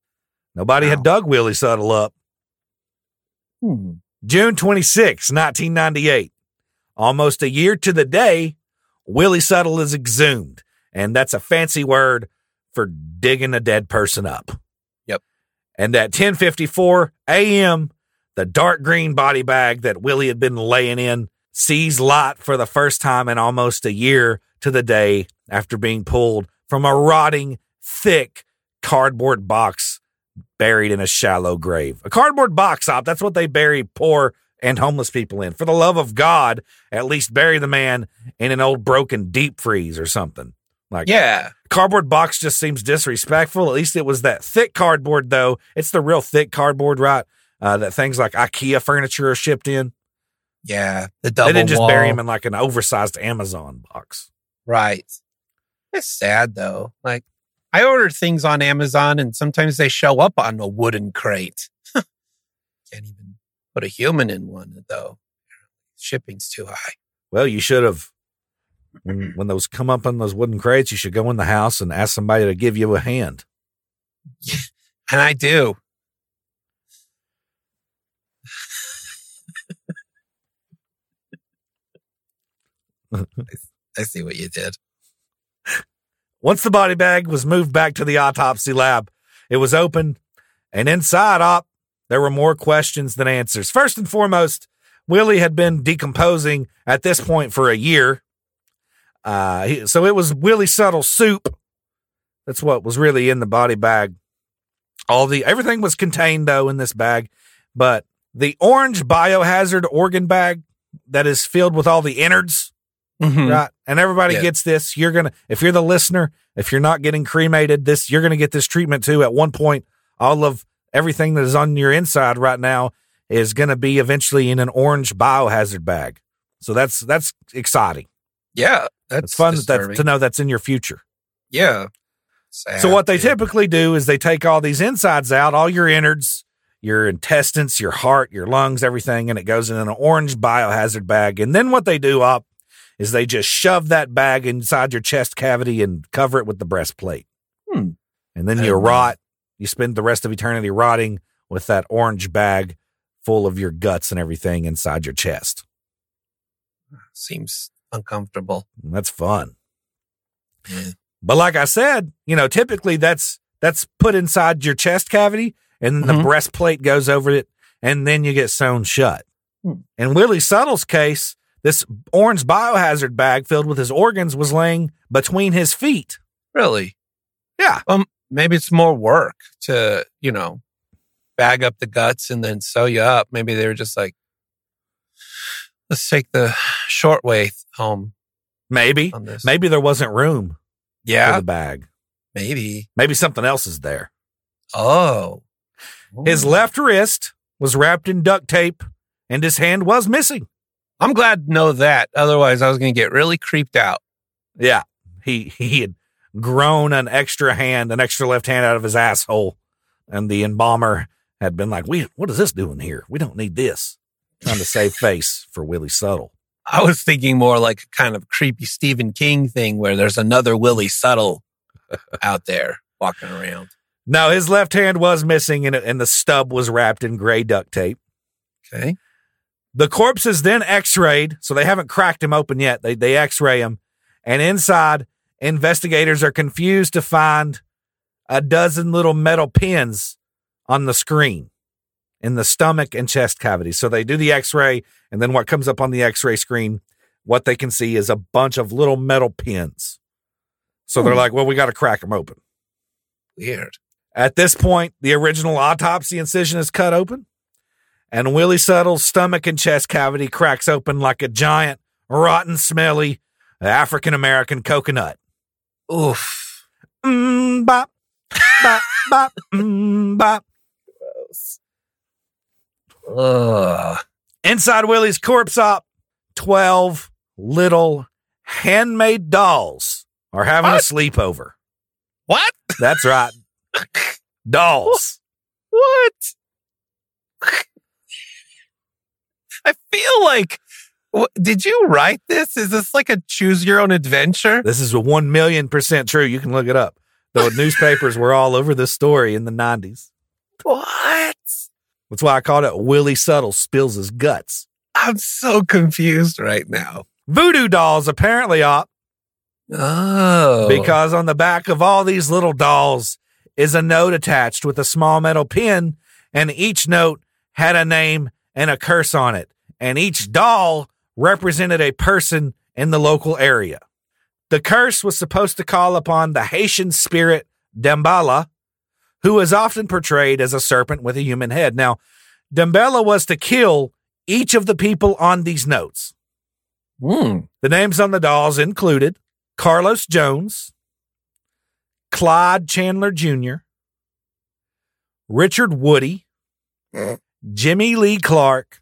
Nobody Wow. had dug Willie Suttle up. Hmm. June 26, 1998. Almost a year to the day, Willie Suttle is exhumed. And that's a fancy word for digging a dead person up. Yep. And at 10:54 a.m., the dark green body bag that Willie had been laying in sees light for the first time in almost a year to the day after being pulled from a rotting, thick cardboard box buried in a shallow grave. A cardboard box op, that's what they bury poor and homeless people in. For the love of God, at least bury the man in an old broken deep freeze or something. Like Yeah. cardboard box just seems disrespectful. At least it was that thick cardboard though. It's the real thick cardboard, right? Uh, that things like IKEA furniture are shipped in. Yeah. The double they didn't just bury him in like an oversized Amazon box. Right. It's sad though. Like I order things on Amazon and sometimes they show up on a wooden crate. Can't even put a human in one though. Shipping's too high. Well, you should have when when those come up on those wooden crates, you should go in the house and ask somebody to give you a hand. And I do. I see what you did. Once the body bag was moved back to the autopsy lab, it was opened, and inside op, there were more questions than answers. First and foremost, Willie had been decomposing at this point for a year. Uh, so it was Willie Suttle soup. That's what was really in the body bag. All the everything was contained though in this bag, but the orange biohazard organ bag that is filled with all the innards Mhm. right? And everybody Yeah. gets this. You're gonna, if you're the listener, if you're not getting cremated, this you're gonna get this treatment too. At one point, all of everything that is on your inside right now is gonna be eventually in an orange biohazard bag. So that's that's exciting. Yeah. That's It's fun that, to know that's in your future. Yeah. Sad, So what they dude. typically do is they take all these insides out, all your innards, your intestines, your heart, your lungs, everything, and it goes in an orange biohazard bag. And then what they do up is they just shove that bag inside your chest cavity and cover it with the breastplate. Hmm. And then you rot. You spend the rest of eternity rotting with that orange bag full of your guts and everything inside your chest. seems uncomfortable. And that's fun. Yeah. But like I said, you know, typically that's that's put inside your chest cavity, and then the Mhm. breastplate goes over it, and then you get sewn shut. Hmm. In Willie Suttle's case, this orange biohazard bag filled with his organs was laying between his feet. Really? Yeah. Um, maybe it's more work to, you know, bag up the guts and then sew you up. Maybe they were just like, let's take the short way home Maybe, maybe there wasn't room for Yeah. the bag. Maybe. Maybe something else is there. Oh. His left wrist was wrapped in duct tape, and his hand was missing. I'm glad to know that. Otherwise, I was going to get really creeped out. Yeah, he he had grown an extra hand, an extra left hand out of his asshole, and the embalmer had been like, "We, what is this doing here? We don't need this." Trying to save face for Willie Suttle. I was thinking more like a kind of creepy Stephen King thing where there's another Willie Suttle out there walking around. No, his left hand was missing, and, and the stub was wrapped in gray duct tape. Okay. The corpse is then X-rayed, so they haven't cracked him open yet. They they X-ray him, and inside, investigators are confused to find a dozen little metal pins on the screen in the stomach and chest cavity. So they do the X-ray, and then what comes up on the X-ray screen, what they can see is a bunch of little metal pins. So they're Hmm. like, "Well, we got to crack them open." Weird. At this point, the original autopsy incision is cut open, and Willie Suttle's stomach and chest cavity cracks open like a giant, rotten, smelly African American coconut. Oof. Mm, bop. bop, bop, mm, bop. Ugh. Inside Willie's corpse op, 12 little handmade dolls are having What? a sleepover. What? That's right. dolls. What? I feel like. Did you write this? Is this like a choose your own adventure? This is a 1 million percent true. You can look it up. The newspapers were all over this story in the 90s. What? That's why I called it Willie Subtle Spills His Guts. I'm so confused right now. Voodoo dolls apparently op Oh. because on the back of all these little dolls is a note attached with a small metal pin, and each note had a name and a curse on it, and each doll represented a person in the local area. The curse was supposed to call upon the Haitian spirit Dambala, who is often portrayed as a serpent with a human head. Now, Dambala was to kill each of the people on these notes. Hmm. The names on the dolls included Carlos Jones, Clyde Chandler Jr., Richard Woody, Jimmy Lee Clark.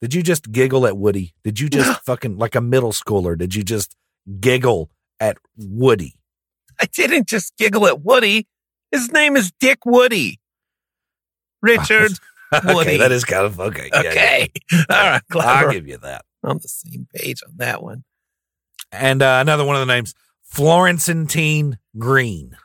Did you just giggle at Woody? Did you just fucking like a middle schooler? Did you just giggle at Woody? I didn't just giggle at Woody. His name is Dick Woody. Richard. okay, Woody. that is kind of okay. Yeah, yeah. Okay. All right. Glad I'll give you that. I'm on the same page on that one. And uh, another one of the names, Florentine Green.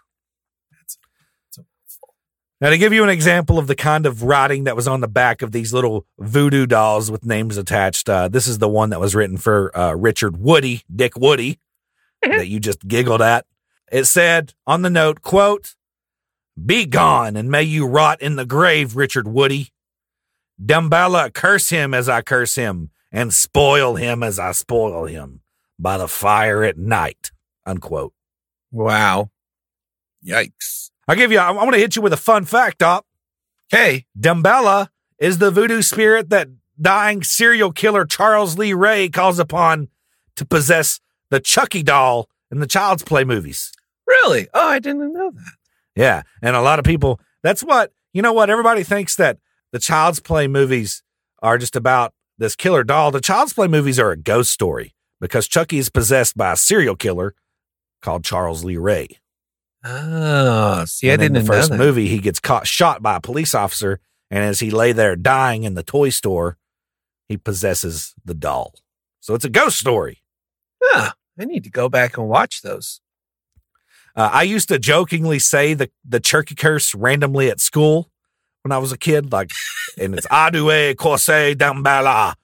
That's a mouthful. Now, to give you an example of the kind of writing that was on the back of these little voodoo dolls with names attached, uh, this is the one that was written for uh, Richard Woody, Dick Woody, that you just giggled at. It said on the note, quote, Be gone and may you rot in the grave, Richard Woody. Dambala, curse him as I curse him, and spoil him as I spoil him by the fire at night. Unquote. Wow. Yikes. I'll give you, I, want to hit you with a fun fact, Doc. Okay. Dambala is the voodoo spirit that dying serial killer Charles Lee Ray calls upon to possess the Chucky doll in the Child's Play movies. Really? Oh, I didn't know that. Yeah. And a lot of people, that's what, you know what? Everybody thinks that the Child's Play movies are just about this killer doll. The Child's Play movies are a ghost story because Chucky is possessed by a serial killer called Charles Lee Ray. Oh, see, I and in didn't the first movie, he gets caught shot by a police officer, and as he lay there dying in the toy store, he possesses the doll. So it's a ghost story. Huh. I need to go back and watch those. Uh, I used to jokingly say the the turkey curse randomly at school when I was a kid, like, and it's adue corse dambala.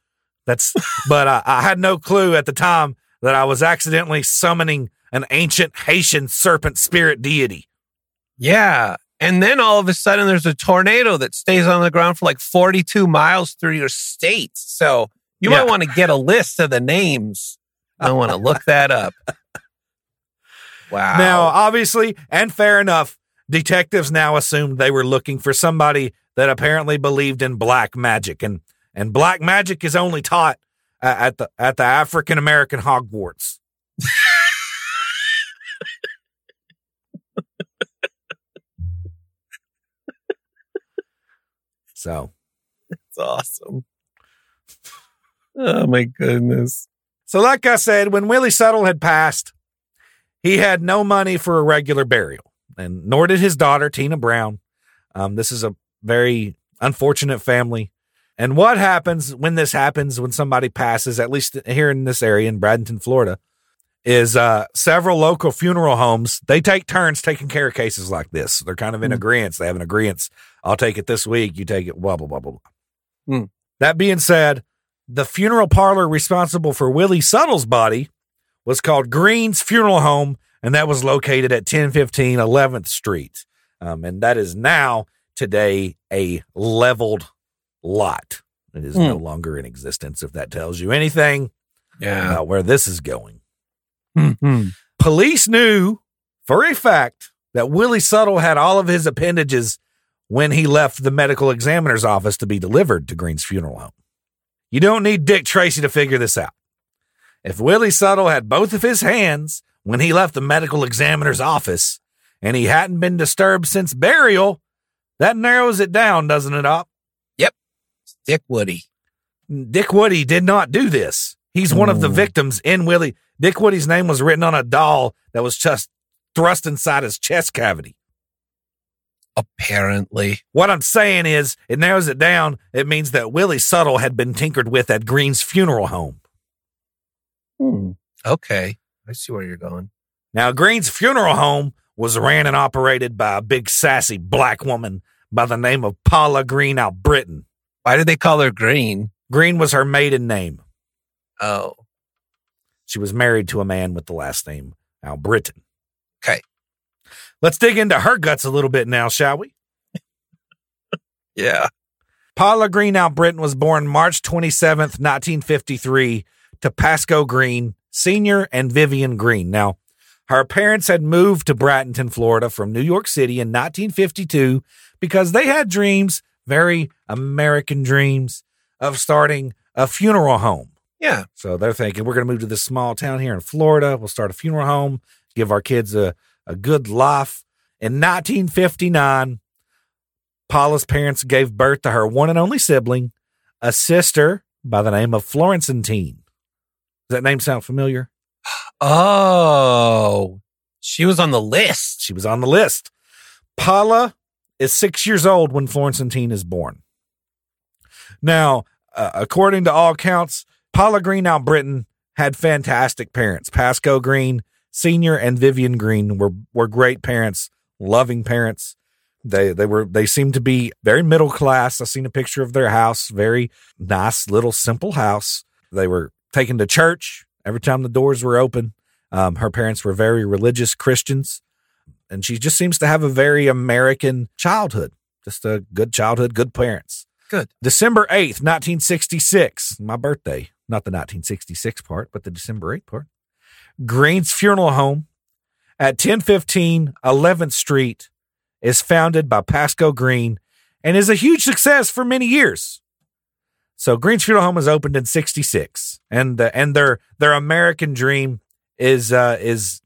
That's, but I, I had no clue at the time that I was accidentally summoning an ancient Haitian serpent spirit deity. Yeah. And then all of a sudden there's a tornado that stays on the ground for like 42 miles through your state. So you Yeah. might want to get a list of the names. I want to look that up. Wow. Now, obviously, and fair enough, detectives now assumed they were looking for somebody that apparently believed in black magic, and and black magic is only taught uh, at the at the African American Hogwarts. so, it's awesome. Oh my goodness. so like I said, when Willie Suttle had passed, he had no money for a regular burial, and nor did his daughter Tina Brown. Um, this is a very unfortunate family. And what happens when this happens when somebody passes, at least here in this area in Bradenton, Florida, is uh, several local funeral homes, they take turns taking care of cases like this. They're kind of in Hmm. agreement. They have an agreement. I'll take it this week. You take it, blah, blah, blah, blah, blah. Hmm. That being said, the funeral parlor responsible for Willie Suttle's body was called Green's Funeral Home, and that was located at 1015 11th Street. Um, and that is now, today, a leveled lot. It is no longer in existence, if that tells you anything Yeah. about where this is going. Mhm. Police knew for a fact that Willie Suttle had all of his appendages when he left the medical examiner's office to be delivered to Green's funeral home. You don't need Dick Tracy to figure this out. If Willie Suttle had both of his hands when he left the medical examiner's office, and he hadn't been disturbed since burial. That narrows it down, doesn't it, Op? Yep. Dick Woody. Dick Woody did not do this. He's one of the victims in Willie. Dick Woody's name was written on a doll that was just thrust inside his chest cavity. Apparently. What I'm saying is, it narrows it down. It means that Willie Suttle had been tinkered with at Green's funeral home. Hmm. Okay. I see where you're going. Now, Green's funeral home was ran and operated by a big sassy black woman by the name of Paula Green Albritton. Why did they call her green? Green was her maiden name. Oh. She was married to a man with the last name Albritton. Okay. Let's dig into her guts a little bit now, shall we? Yeah. Paula Green Albritton was born March 27th, 1953, to Pasco Green Sr. and Vivian Green. Now, her parents had moved to Bradenton, Florida from New York City in 1952 because they had dreams, very American dreams, of starting a funeral home. Yeah. So they're thinking, we're going to move to this small town here in Florida. We'll start a funeral home, give our kids a, a good life. In 1959, Paula's parents gave birth to her one and only sibling, a sister by the name of Florentine. Does that name sound familiar? Oh. She was on the list. She was on the list. Paula is six years old when Florentine is born. Now, uh, according to all counts, Paula Green Albritton had fantastic parents. Pasco Green Senior and Vivian Green were were great parents, loving parents. They they were they seemed to be very middle class. I seen a picture of their house, very nice little simple house. They were taken to church every time the doors were open. Um, her parents were very religious Christians, and she just seems to have a very American childhood. Just a good childhood, good parents. Good. December 8th, 1966, my birthday. Not the 1966 part, but the December 8th part. Green's Funeral Home at 1015 11th Street is founded by Pasco Green and is a huge success for many years. So Green's Funeral Home was opened in 66 and uh, and their their American dream is uh is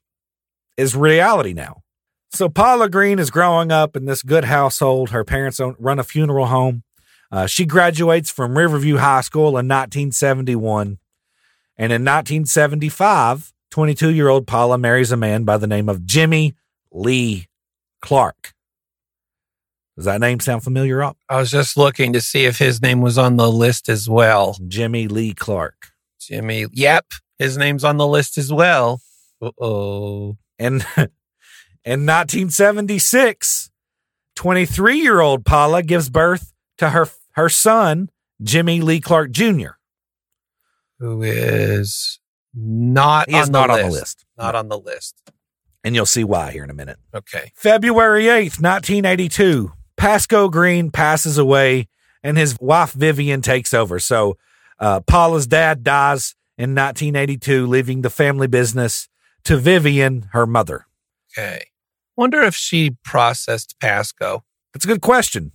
is reality now. So Paula Green is growing up in this good household. Her parents own, run a funeral home. Uh, she graduates from Riverview High School in 1971. And in 1975, 22 year old Paula marries a man by the name of Jimmy Lee Clark. Does that name sound familiar, Rob? I was just looking to see if his name was on the list as well. Jimmy Lee Clark. Jimmy. Yep. His name's on the list as well. Uh oh. And in 1976, 23 year old Paula gives birth to her, her son, Jimmy Lee Clark Jr. Who is not, He is on, the not on list. the list. Not on the list. And you'll see why here in a minute. Okay. February 8th, 1982, Pasco Green passes away and his wife Vivian takes over. So uh, Paula's dad dies in 1982, leaving the family business to Vivian, her mother. Okay. Wonder if she processed Pasco. That's a good question.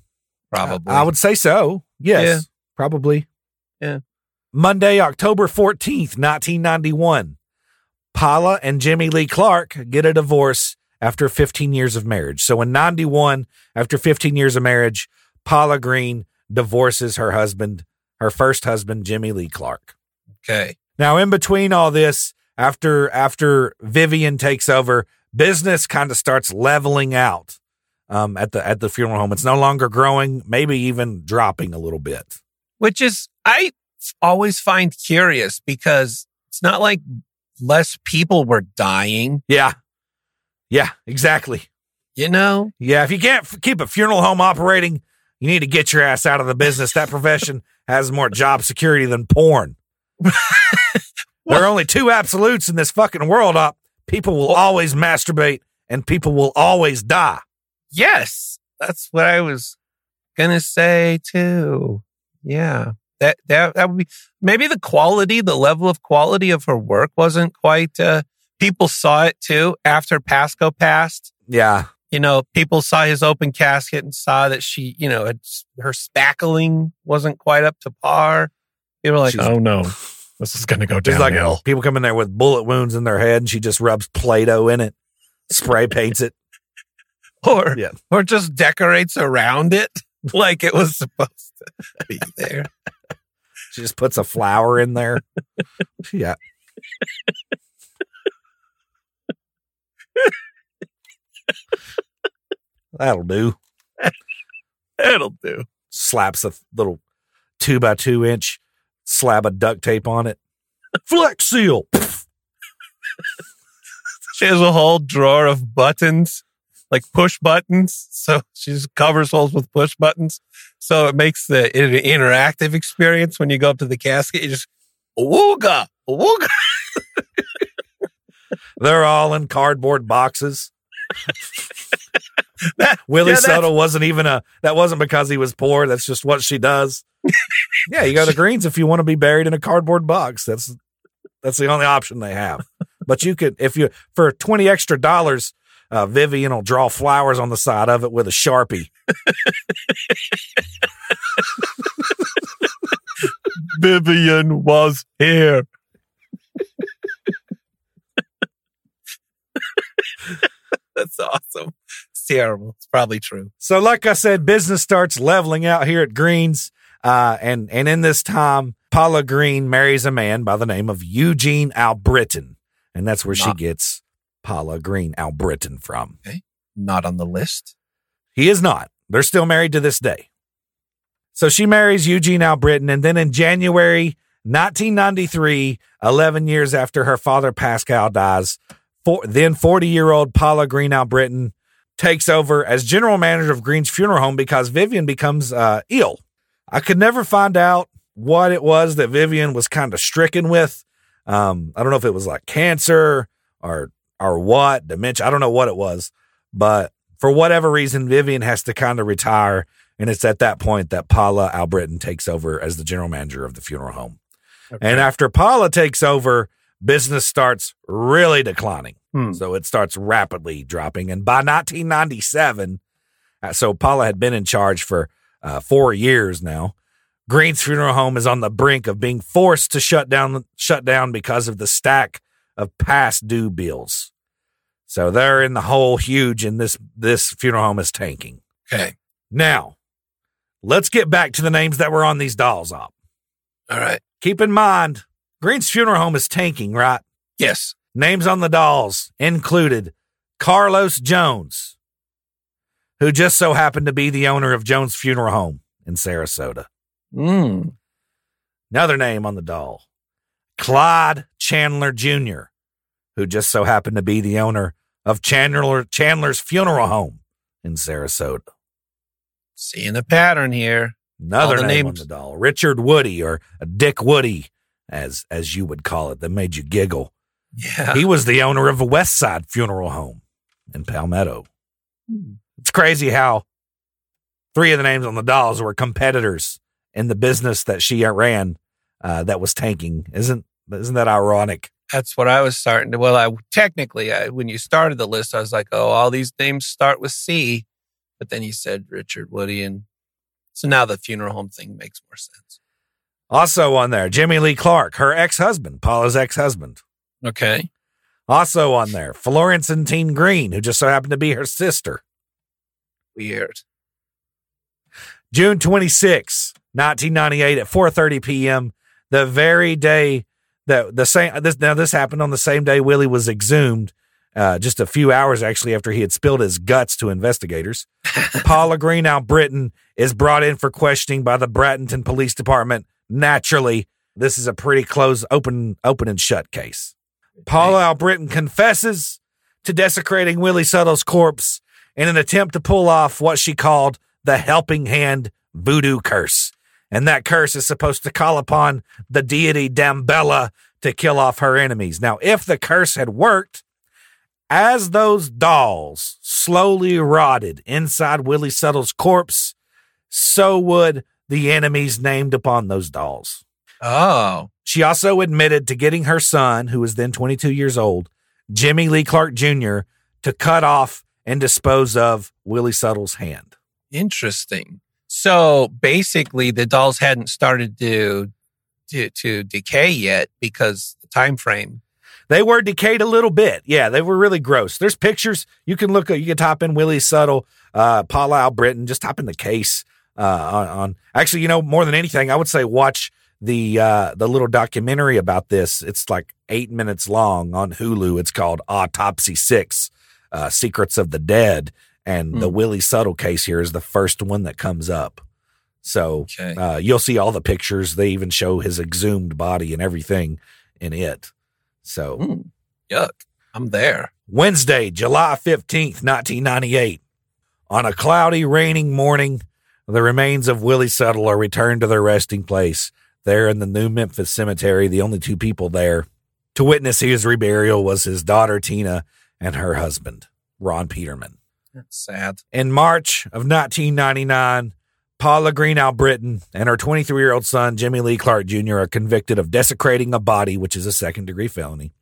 Probably. I would say so. Yes, Yeah. probably. Yeah. Monday, October 14th, 1991. Paula and Jimmy Lee Clark get a divorce after 15 years of marriage. So in 91, after 15 years of marriage, Paula Green divorces her husband, her first husband, Jimmy Lee Clark. okay. Now, in between all this, after after Vivian takes over, business kind of starts leveling out um, at the at the funeral home. It's no longer growing, maybe even dropping a little bit. Which is, I always find curious because it's not like less people were dying, Yeah, yeah, exactly. you know? Yeah, if you can't f- keep a funeral home operating, you need to get your ass out of the business. That profession has more job security than porn. there are only two absolutes in this fucking world. Up, people will always masturbate, and people will always die. Yes. That's what I was going to say too. Yeah. That, that, that would be maybe the quality, the level of quality of her work wasn't quite, uh, people saw it too after Pasco passed. Yeah, You know, people saw his open casket and saw that she, you know, had, her spackling wasn't quite up to par. They were like, She's- oh no, this is going to go There's like downhill. people come in there with bullet wounds in their head, and she just rubs Play-Doh in it, spray paints it. or Yeah. or just decorates around it like it was supposed to be there. She just puts a flower in there. yeah. That'll do. It'll do. Slaps a little two by two inch slab of duct tape on it. Flex seal. She has a whole drawer of buttons, like push buttons. So she just covers holes with push buttons. So it makes the it, an interactive experience when you go up to the casket. You just wooga wooga. They're all in cardboard boxes. That- Willie yeah, Suttle wasn't even a that wasn't because he was poor. That's just what she does. yeah, you go to Greens if you want to be buried in a cardboard box. That's that's the only option they have. But you could if you for twenty extra dollars, uh, Vivian will draw flowers on the side of it with a sharpie. Vivian was here. That's awesome. It's terrible. It's probably true. So, like I said, business starts leveling out here at Greens. Uh, and, and in this time, Paula Green marries a man by the name of Eugene Albritton. And that's where she gets Paula Green Albritton from. Not on the list. He is not. They're still married to this day. So she marries Eugene Albritton. And then in January 1993, 11 years after her father Pascal dies, then 40 year old Paula Green Albritton takes over as general manager of Green's funeral home because Vivian becomes uh, ill. I could never find out what it was that Vivian was kind of stricken with. Um, I don't know if it was like cancer or or what dementia. I don't know what it was, but for whatever reason, Vivian has to kind of retire, and it's at that point that Paula Albritton takes over as the general manager of the funeral home. And after Paula takes over, business starts really declining. Hmm. So it starts rapidly dropping. And by 1997, uh, so Paula had been in charge for uh, four years now. Green's funeral home is on the brink of being forced to shut down, shut down because of the stack of past due bills. So they're in the hole huge, and this this funeral home is tanking. Okay. Now, let's get back to the names that were on these dolls up. All right. Keep in mind, Green's funeral home is tanking, right? Yes. Names on the dolls included Carlos Jones, who just so happened to be the owner of Jones Funeral Home in Sarasota. Mm. Another name on the doll, Clyde Chandler Jr., who just so happened to be the owner of Chandler Chandler's Funeral Home in Sarasota. Seeing a pattern here. Another name on the doll, Richard Woody or Dick Woody, as as you would call it, that made you giggle. Yeah. He was the owner of a West Side Funeral Home in Palmetto. It's crazy how three of the names on the dolls were competitors in the business that she ran uh, that was tanking. Isn't isn't that ironic? That's what I was starting to. Well, I technically, I, when you started the list, I was like, oh, all these names start with C. But then you said Richard Woody. And so now the funeral home thing makes more sense. Also on there, Jimmy Lee Clark, her ex husband, Paula's ex husband. Okay. Also on there, Florentine Green, who just so happened to be her sister. Weird. June 26, 1998 at 4:30 p.m. the very day that the same this now this happened on the same day Willie was exhumed uh, just a few hours actually after he had spilled his guts to investigators. Paula Green Britton is brought in for questioning by the Bradenton Police Department. Naturally, this is a pretty close open open and shut case. Paula Albritton confesses to desecrating Willie Suttle's corpse in an attempt to pull off what she called the helping hand voodoo curse. And that curse is supposed to call upon the deity Dambala to kill off her enemies. Now, if the curse had worked, as those dolls slowly rotted inside Willie Suttle's corpse, so would the enemies named upon those dolls. Oh. She also admitted to getting her son, who was then 22 years old, Jimmy Lee Clark Jr., to cut off and dispose of Willie Suttle's hand. Interesting. So basically, the dolls hadn't started to to, to decay yet because the time frame. They were decayed a little bit. Yeah, they were really gross. There's pictures you can look. You can type in Willie Suttle, uh, Paula Britton. Just type in the case uh, on, on. Actually, you know, more than anything, I would say watch the uh, the little documentary about this. It's like eight minutes long on Hulu. It's called Autopsy Six: uh, Secrets of the Dead, and the Hmm. Willie Suttle case here is the first one that comes up. So Okay. uh, you'll see all the pictures. They even show his exhumed body and everything in it. So Mm, yuck. I'm there. Wednesday, July 15th, 1998. On a cloudy, raining morning, the remains of Willie Suttle are returned to their resting place there in the New Memphis Cemetery. The only two people there to witness his reburial was his daughter, Tina, and her husband, Ron Peterman. That's sad. In March of 1999, Paula Green Albritton and her 23 year old son, Jimmy Lee Clark Jr., are convicted of desecrating a body, which is a second degree felony.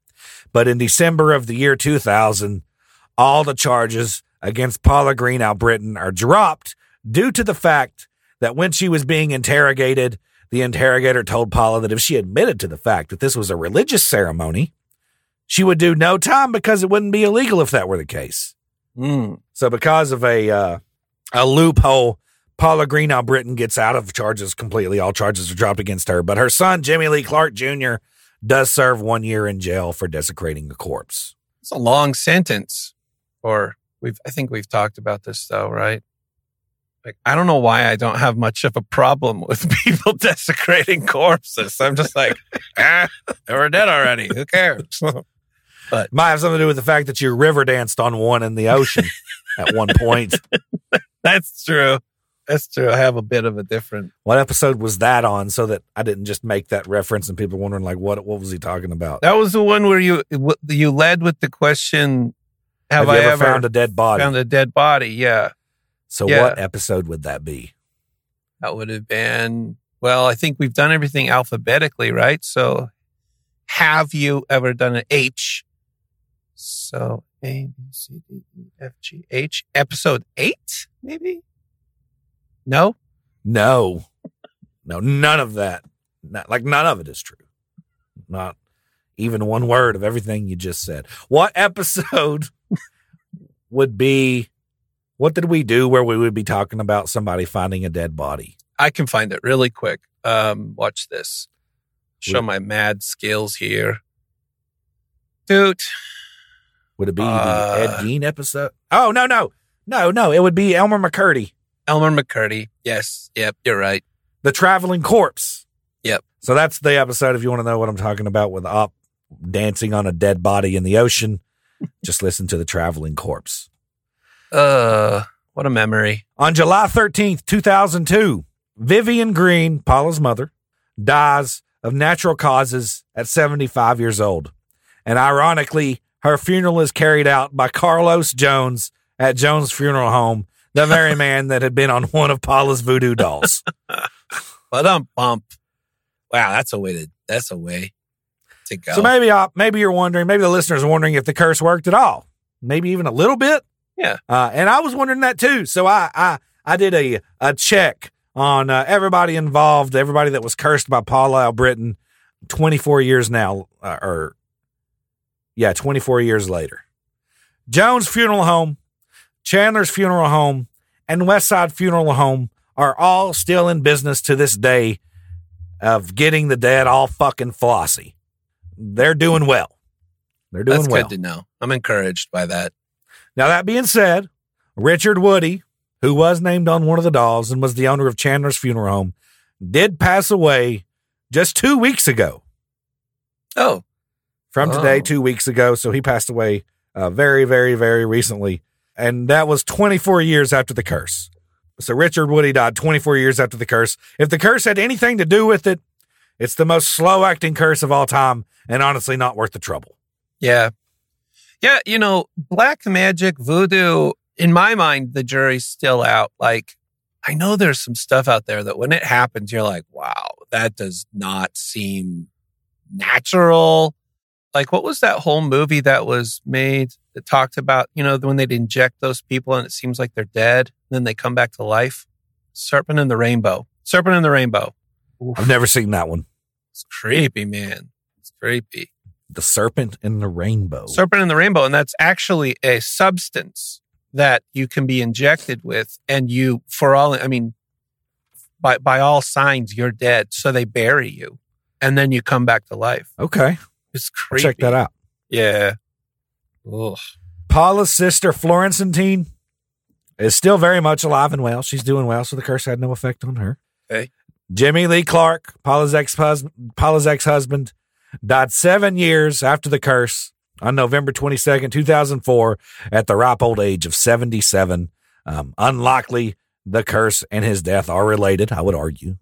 But in December of the year 2000, all the charges against Paula Green Albritton are dropped due to the fact that when she was being interrogated, the interrogator told Paula that if she admitted to the fact that this was a religious ceremony, she would do no time because it wouldn't be illegal if that were the case. Mm. So because of a uh, a loophole, Paula Green Albritton gets out of charges completely. All charges are dropped against her, but her son Jimmy Lee Clark Jr. does serve one year in jail for desecrating a corpse. It's a long sentence. Or we've I think we've talked about this though, right? Like I don't know why I don't have much of a problem with people desecrating corpses. I'm just like, ah, they were dead already. Who cares? Might have something to do with the fact that you river danced on one in the ocean at one point. That's true. That's true. I have a bit of a different. What episode was that on? So that I didn't just make that reference and people wondering like what what was he talking about? That was the one where you you led with the question, "Have, Have, I ever, ever found a dead body? found a dead body?" Yeah, so Yeah. what episode would that be? that would have been. Well, I think we've done everything alphabetically, right? So, have you ever done an H? So A B C D E F G H. Episode eight, maybe. No. No, no, none of that. Not, like none of it is true. Not even one word of everything you just said. What episode would be? What did we do where we would be talking about somebody finding a dead body? I can find it really quick. Um, watch this. Show my mad skills here. Dude, Would it be Uh, the Ed Gein episode? Oh no, no, no, no! It would be Elmer McCurdy, Elmer McCurdy. Yes. Yep. You're right. the traveling corpse. Yep. So that's the episode. If you want to know what I'm talking about with Op dancing on a dead body in the ocean, just listen to the traveling corpse. Uh, what a memory. On July 13th, 2002, Vivian Green, Paula's mother, dies of natural causes at 75 years old. And ironically, her funeral is carried out by Carlos Jones at Jones Funeral Home, the very man that had been on one of Paula's voodoo dolls. But um bump. Wow, that's a way to that's a way to go. So maybe uh, maybe you're wondering, maybe the listeners are wondering if the curse worked at all, maybe even a little bit. Yeah. Uh, and I was wondering that too. So I I I did a a check on uh, everybody involved, everybody that was cursed by Paula Albritton, 24 years now, uh, or yeah, 24 years later. Jones Funeral Home, Chandler's Funeral Home, and Westside Funeral Home are all still in business to this day of getting the dead all fucking flossy. They're doing well. They're doing that's well. good to know. I'm encouraged by that. Now, that being said, Richard Woody, who was named on one of the dolls and was the owner of Chandler's Funeral Home, did pass away just two weeks ago. Oh, From today, Oh. two weeks ago. So he passed away uh, very, very, very recently. And that was 24 years after the curse. So Richard Woody died 24 years after the curse. If the curse had anything to do with it, it's the most slow acting curse of all time and honestly not worth the trouble. yeah. Yeah, you know, black magic, voodoo, in my mind, the jury's still out. Like, I know there's some stuff out there that when it happens, you're like, wow, that does not seem natural. Like, what was that whole movie that was made that talked about, you know, when they'd inject those people and it seems like they're dead, and then they come back to life? Serpent and the Rainbow. Serpent and the Rainbow. I've never seen that one. It's creepy, man. It's creepy. The serpent and the rainbow. Serpent and the rainbow. And that's actually a substance that you can be injected with. And you, for all, I mean, by, by all signs, you're dead. So they bury you and then you come back to life. okay. It's creepy. check that out. Yeah. Ugh. Paula's sister, Florentine, is still very much alive and well. She's doing well, so the curse had no effect on her. Hey. Jimmy Lee Clark, Paula's ex Paula's ex husband, died seven years after the curse on November twenty second, two thousand four, at the ripe old age of seventy seven. Um, unlikely the curse and his death are related. I would argue,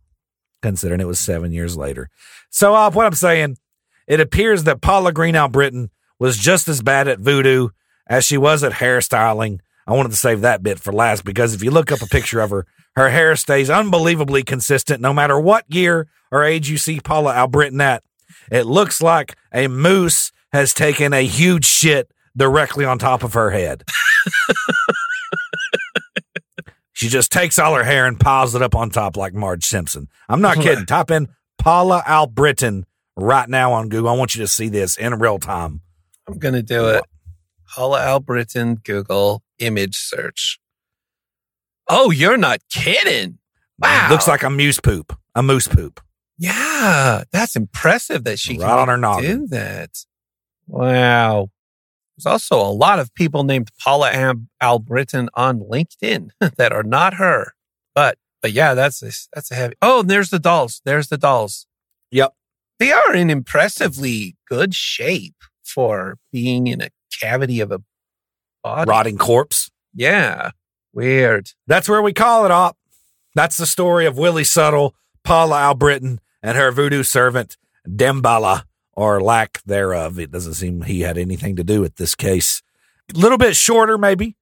considering it was seven years later. So, uh, what I'm saying, it appears that Paula Green Albritton was just as bad at voodoo as she was at hairstyling. I wanted to save that bit for last because if you look up a picture of her, her hair stays unbelievably consistent no matter what year or age you see Paula Albritton at. It looks like a moose has taken a huge shit directly on top of her head. she just takes all her hair and piles it up on top like Marge Simpson. I'm not kidding. Type in Paula Albritton right now on Google. I want you to see this in real time. I'm going to do it. Paula Albritton, Google image search. Oh, you're not kidding. Wow. Looks like a moose poop. A moose poop. Yeah, that's impressive that she Right can on her noggin. do that. Wow. There's also a lot of people named Paula Am- Albritton on LinkedIn that are not her. But but yeah, that's a, that's a heavy. Oh, and there's the dolls. There's the dolls. Yep. They are in impressively good shape for being in a cavity of a body. Rotting corpse. Yeah. Weird. That's where we call it up. That's the story of Willie Suttle, Paula Albritton, and her voodoo servant, Dambala, or lack thereof. It doesn't seem he had anything to do with this case. A little bit shorter, maybe,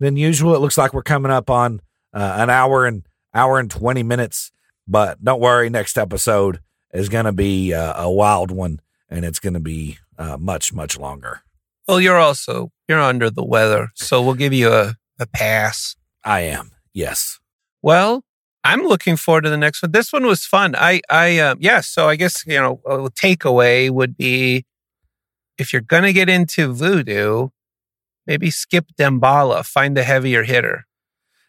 than usual. It looks like we're coming up on uh, an hour and hour and 20 minutes. But don't worry, next episode is going to be uh, a wild one, and it's going to be uh, much, much longer. Well, you're also you're under the weather, so we'll give you a, a pass. I am, yes. Well, I'm looking forward to the next one. This one was fun. I, I, uh, yeah. So I guess you know, a takeaway would be if you're gonna get into voodoo, maybe skip Dambala, find a heavier hitter.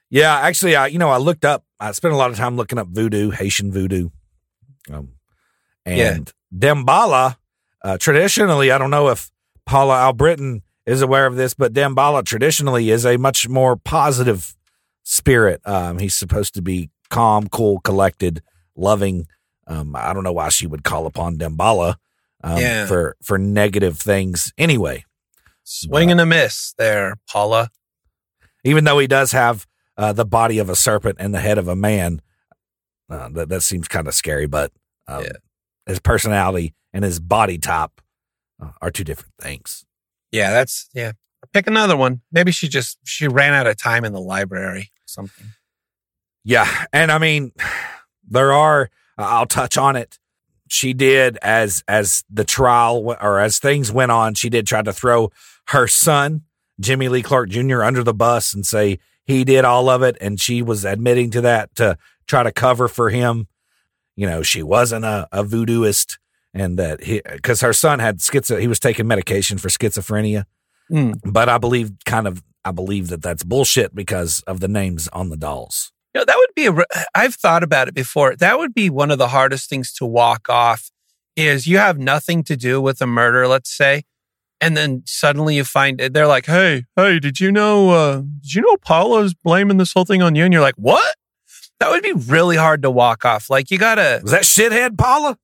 Yeah, actually, I you know I looked up. I spent a lot of time looking up voodoo, Haitian voodoo, um, and Dambala. Uh, traditionally, I don't know if Paula Albritton is aware of this, but Dambala traditionally is a much more positive spirit. Um, he's supposed to be calm, cool, collected, loving. Um, I don't know why she would call upon Dambala um, Yeah. for for negative things. Anyway, Swing and a miss there, Paula. even though he does have uh, the body of a serpent and the head of a man, uh, that that seems kind of scary. But um, Yeah. His personality and his body type uh, are two different things. Yeah, that's yeah. Pick another one. Maybe she just she ran out of time in the library. Something. Yeah, and I mean, there are. I'll touch on it. She did as as the trial or as things went on. She did try to throw her son Jimmy Lee Clark Jr. under the bus and say he did all of it, and she was admitting to that to try to cover for him. You know, she wasn't a, a voodooist, and that he because her son had schizo. He was taking medication for schizophrenia, Mm. but I believe kind of I believe that that's bullshit because of the names on the dolls. You know, that would be a. re- I've thought about it before. That would be one of the hardest things to walk off. Is you have nothing to do with a murder, let's say, and then suddenly you find it. they're like, "Hey, hey, did you know? Uh, did you know Paula's blaming this whole thing on you?" And you're like, "What?" That would be really hard to walk off. Like you gotta Was that shithead Paula?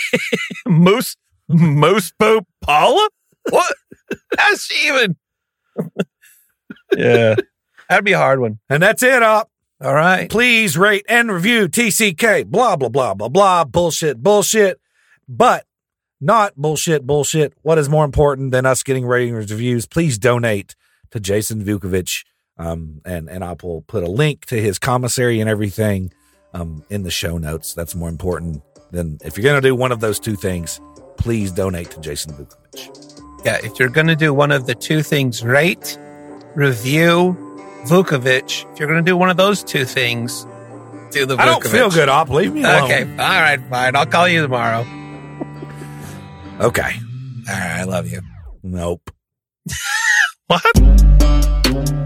moose moose pope Paula. What? How's she even? yeah, that'd be a hard one. And that's it, up. All right. Please rate and review TCK. Blah, blah, blah, blah, blah. Bullshit, bullshit. But not bullshit, bullshit. What is more important than us getting ratings and reviews? Please donate to Jason Vukovic. Um, and, and I will put a link to his commissary and everything um, in the show notes. That's more important than if you're going to do one of those two things, please donate to Jason Vukovic. Yeah, if you're going to do one of the two things, rate, review, Vukovic. If you're going to do one of those two things, do the Vukovic. I don't feel good, Op. Leave me alone. Okay, all right, fine. I'll call you tomorrow. Okay. All right, I love you. Nope. What?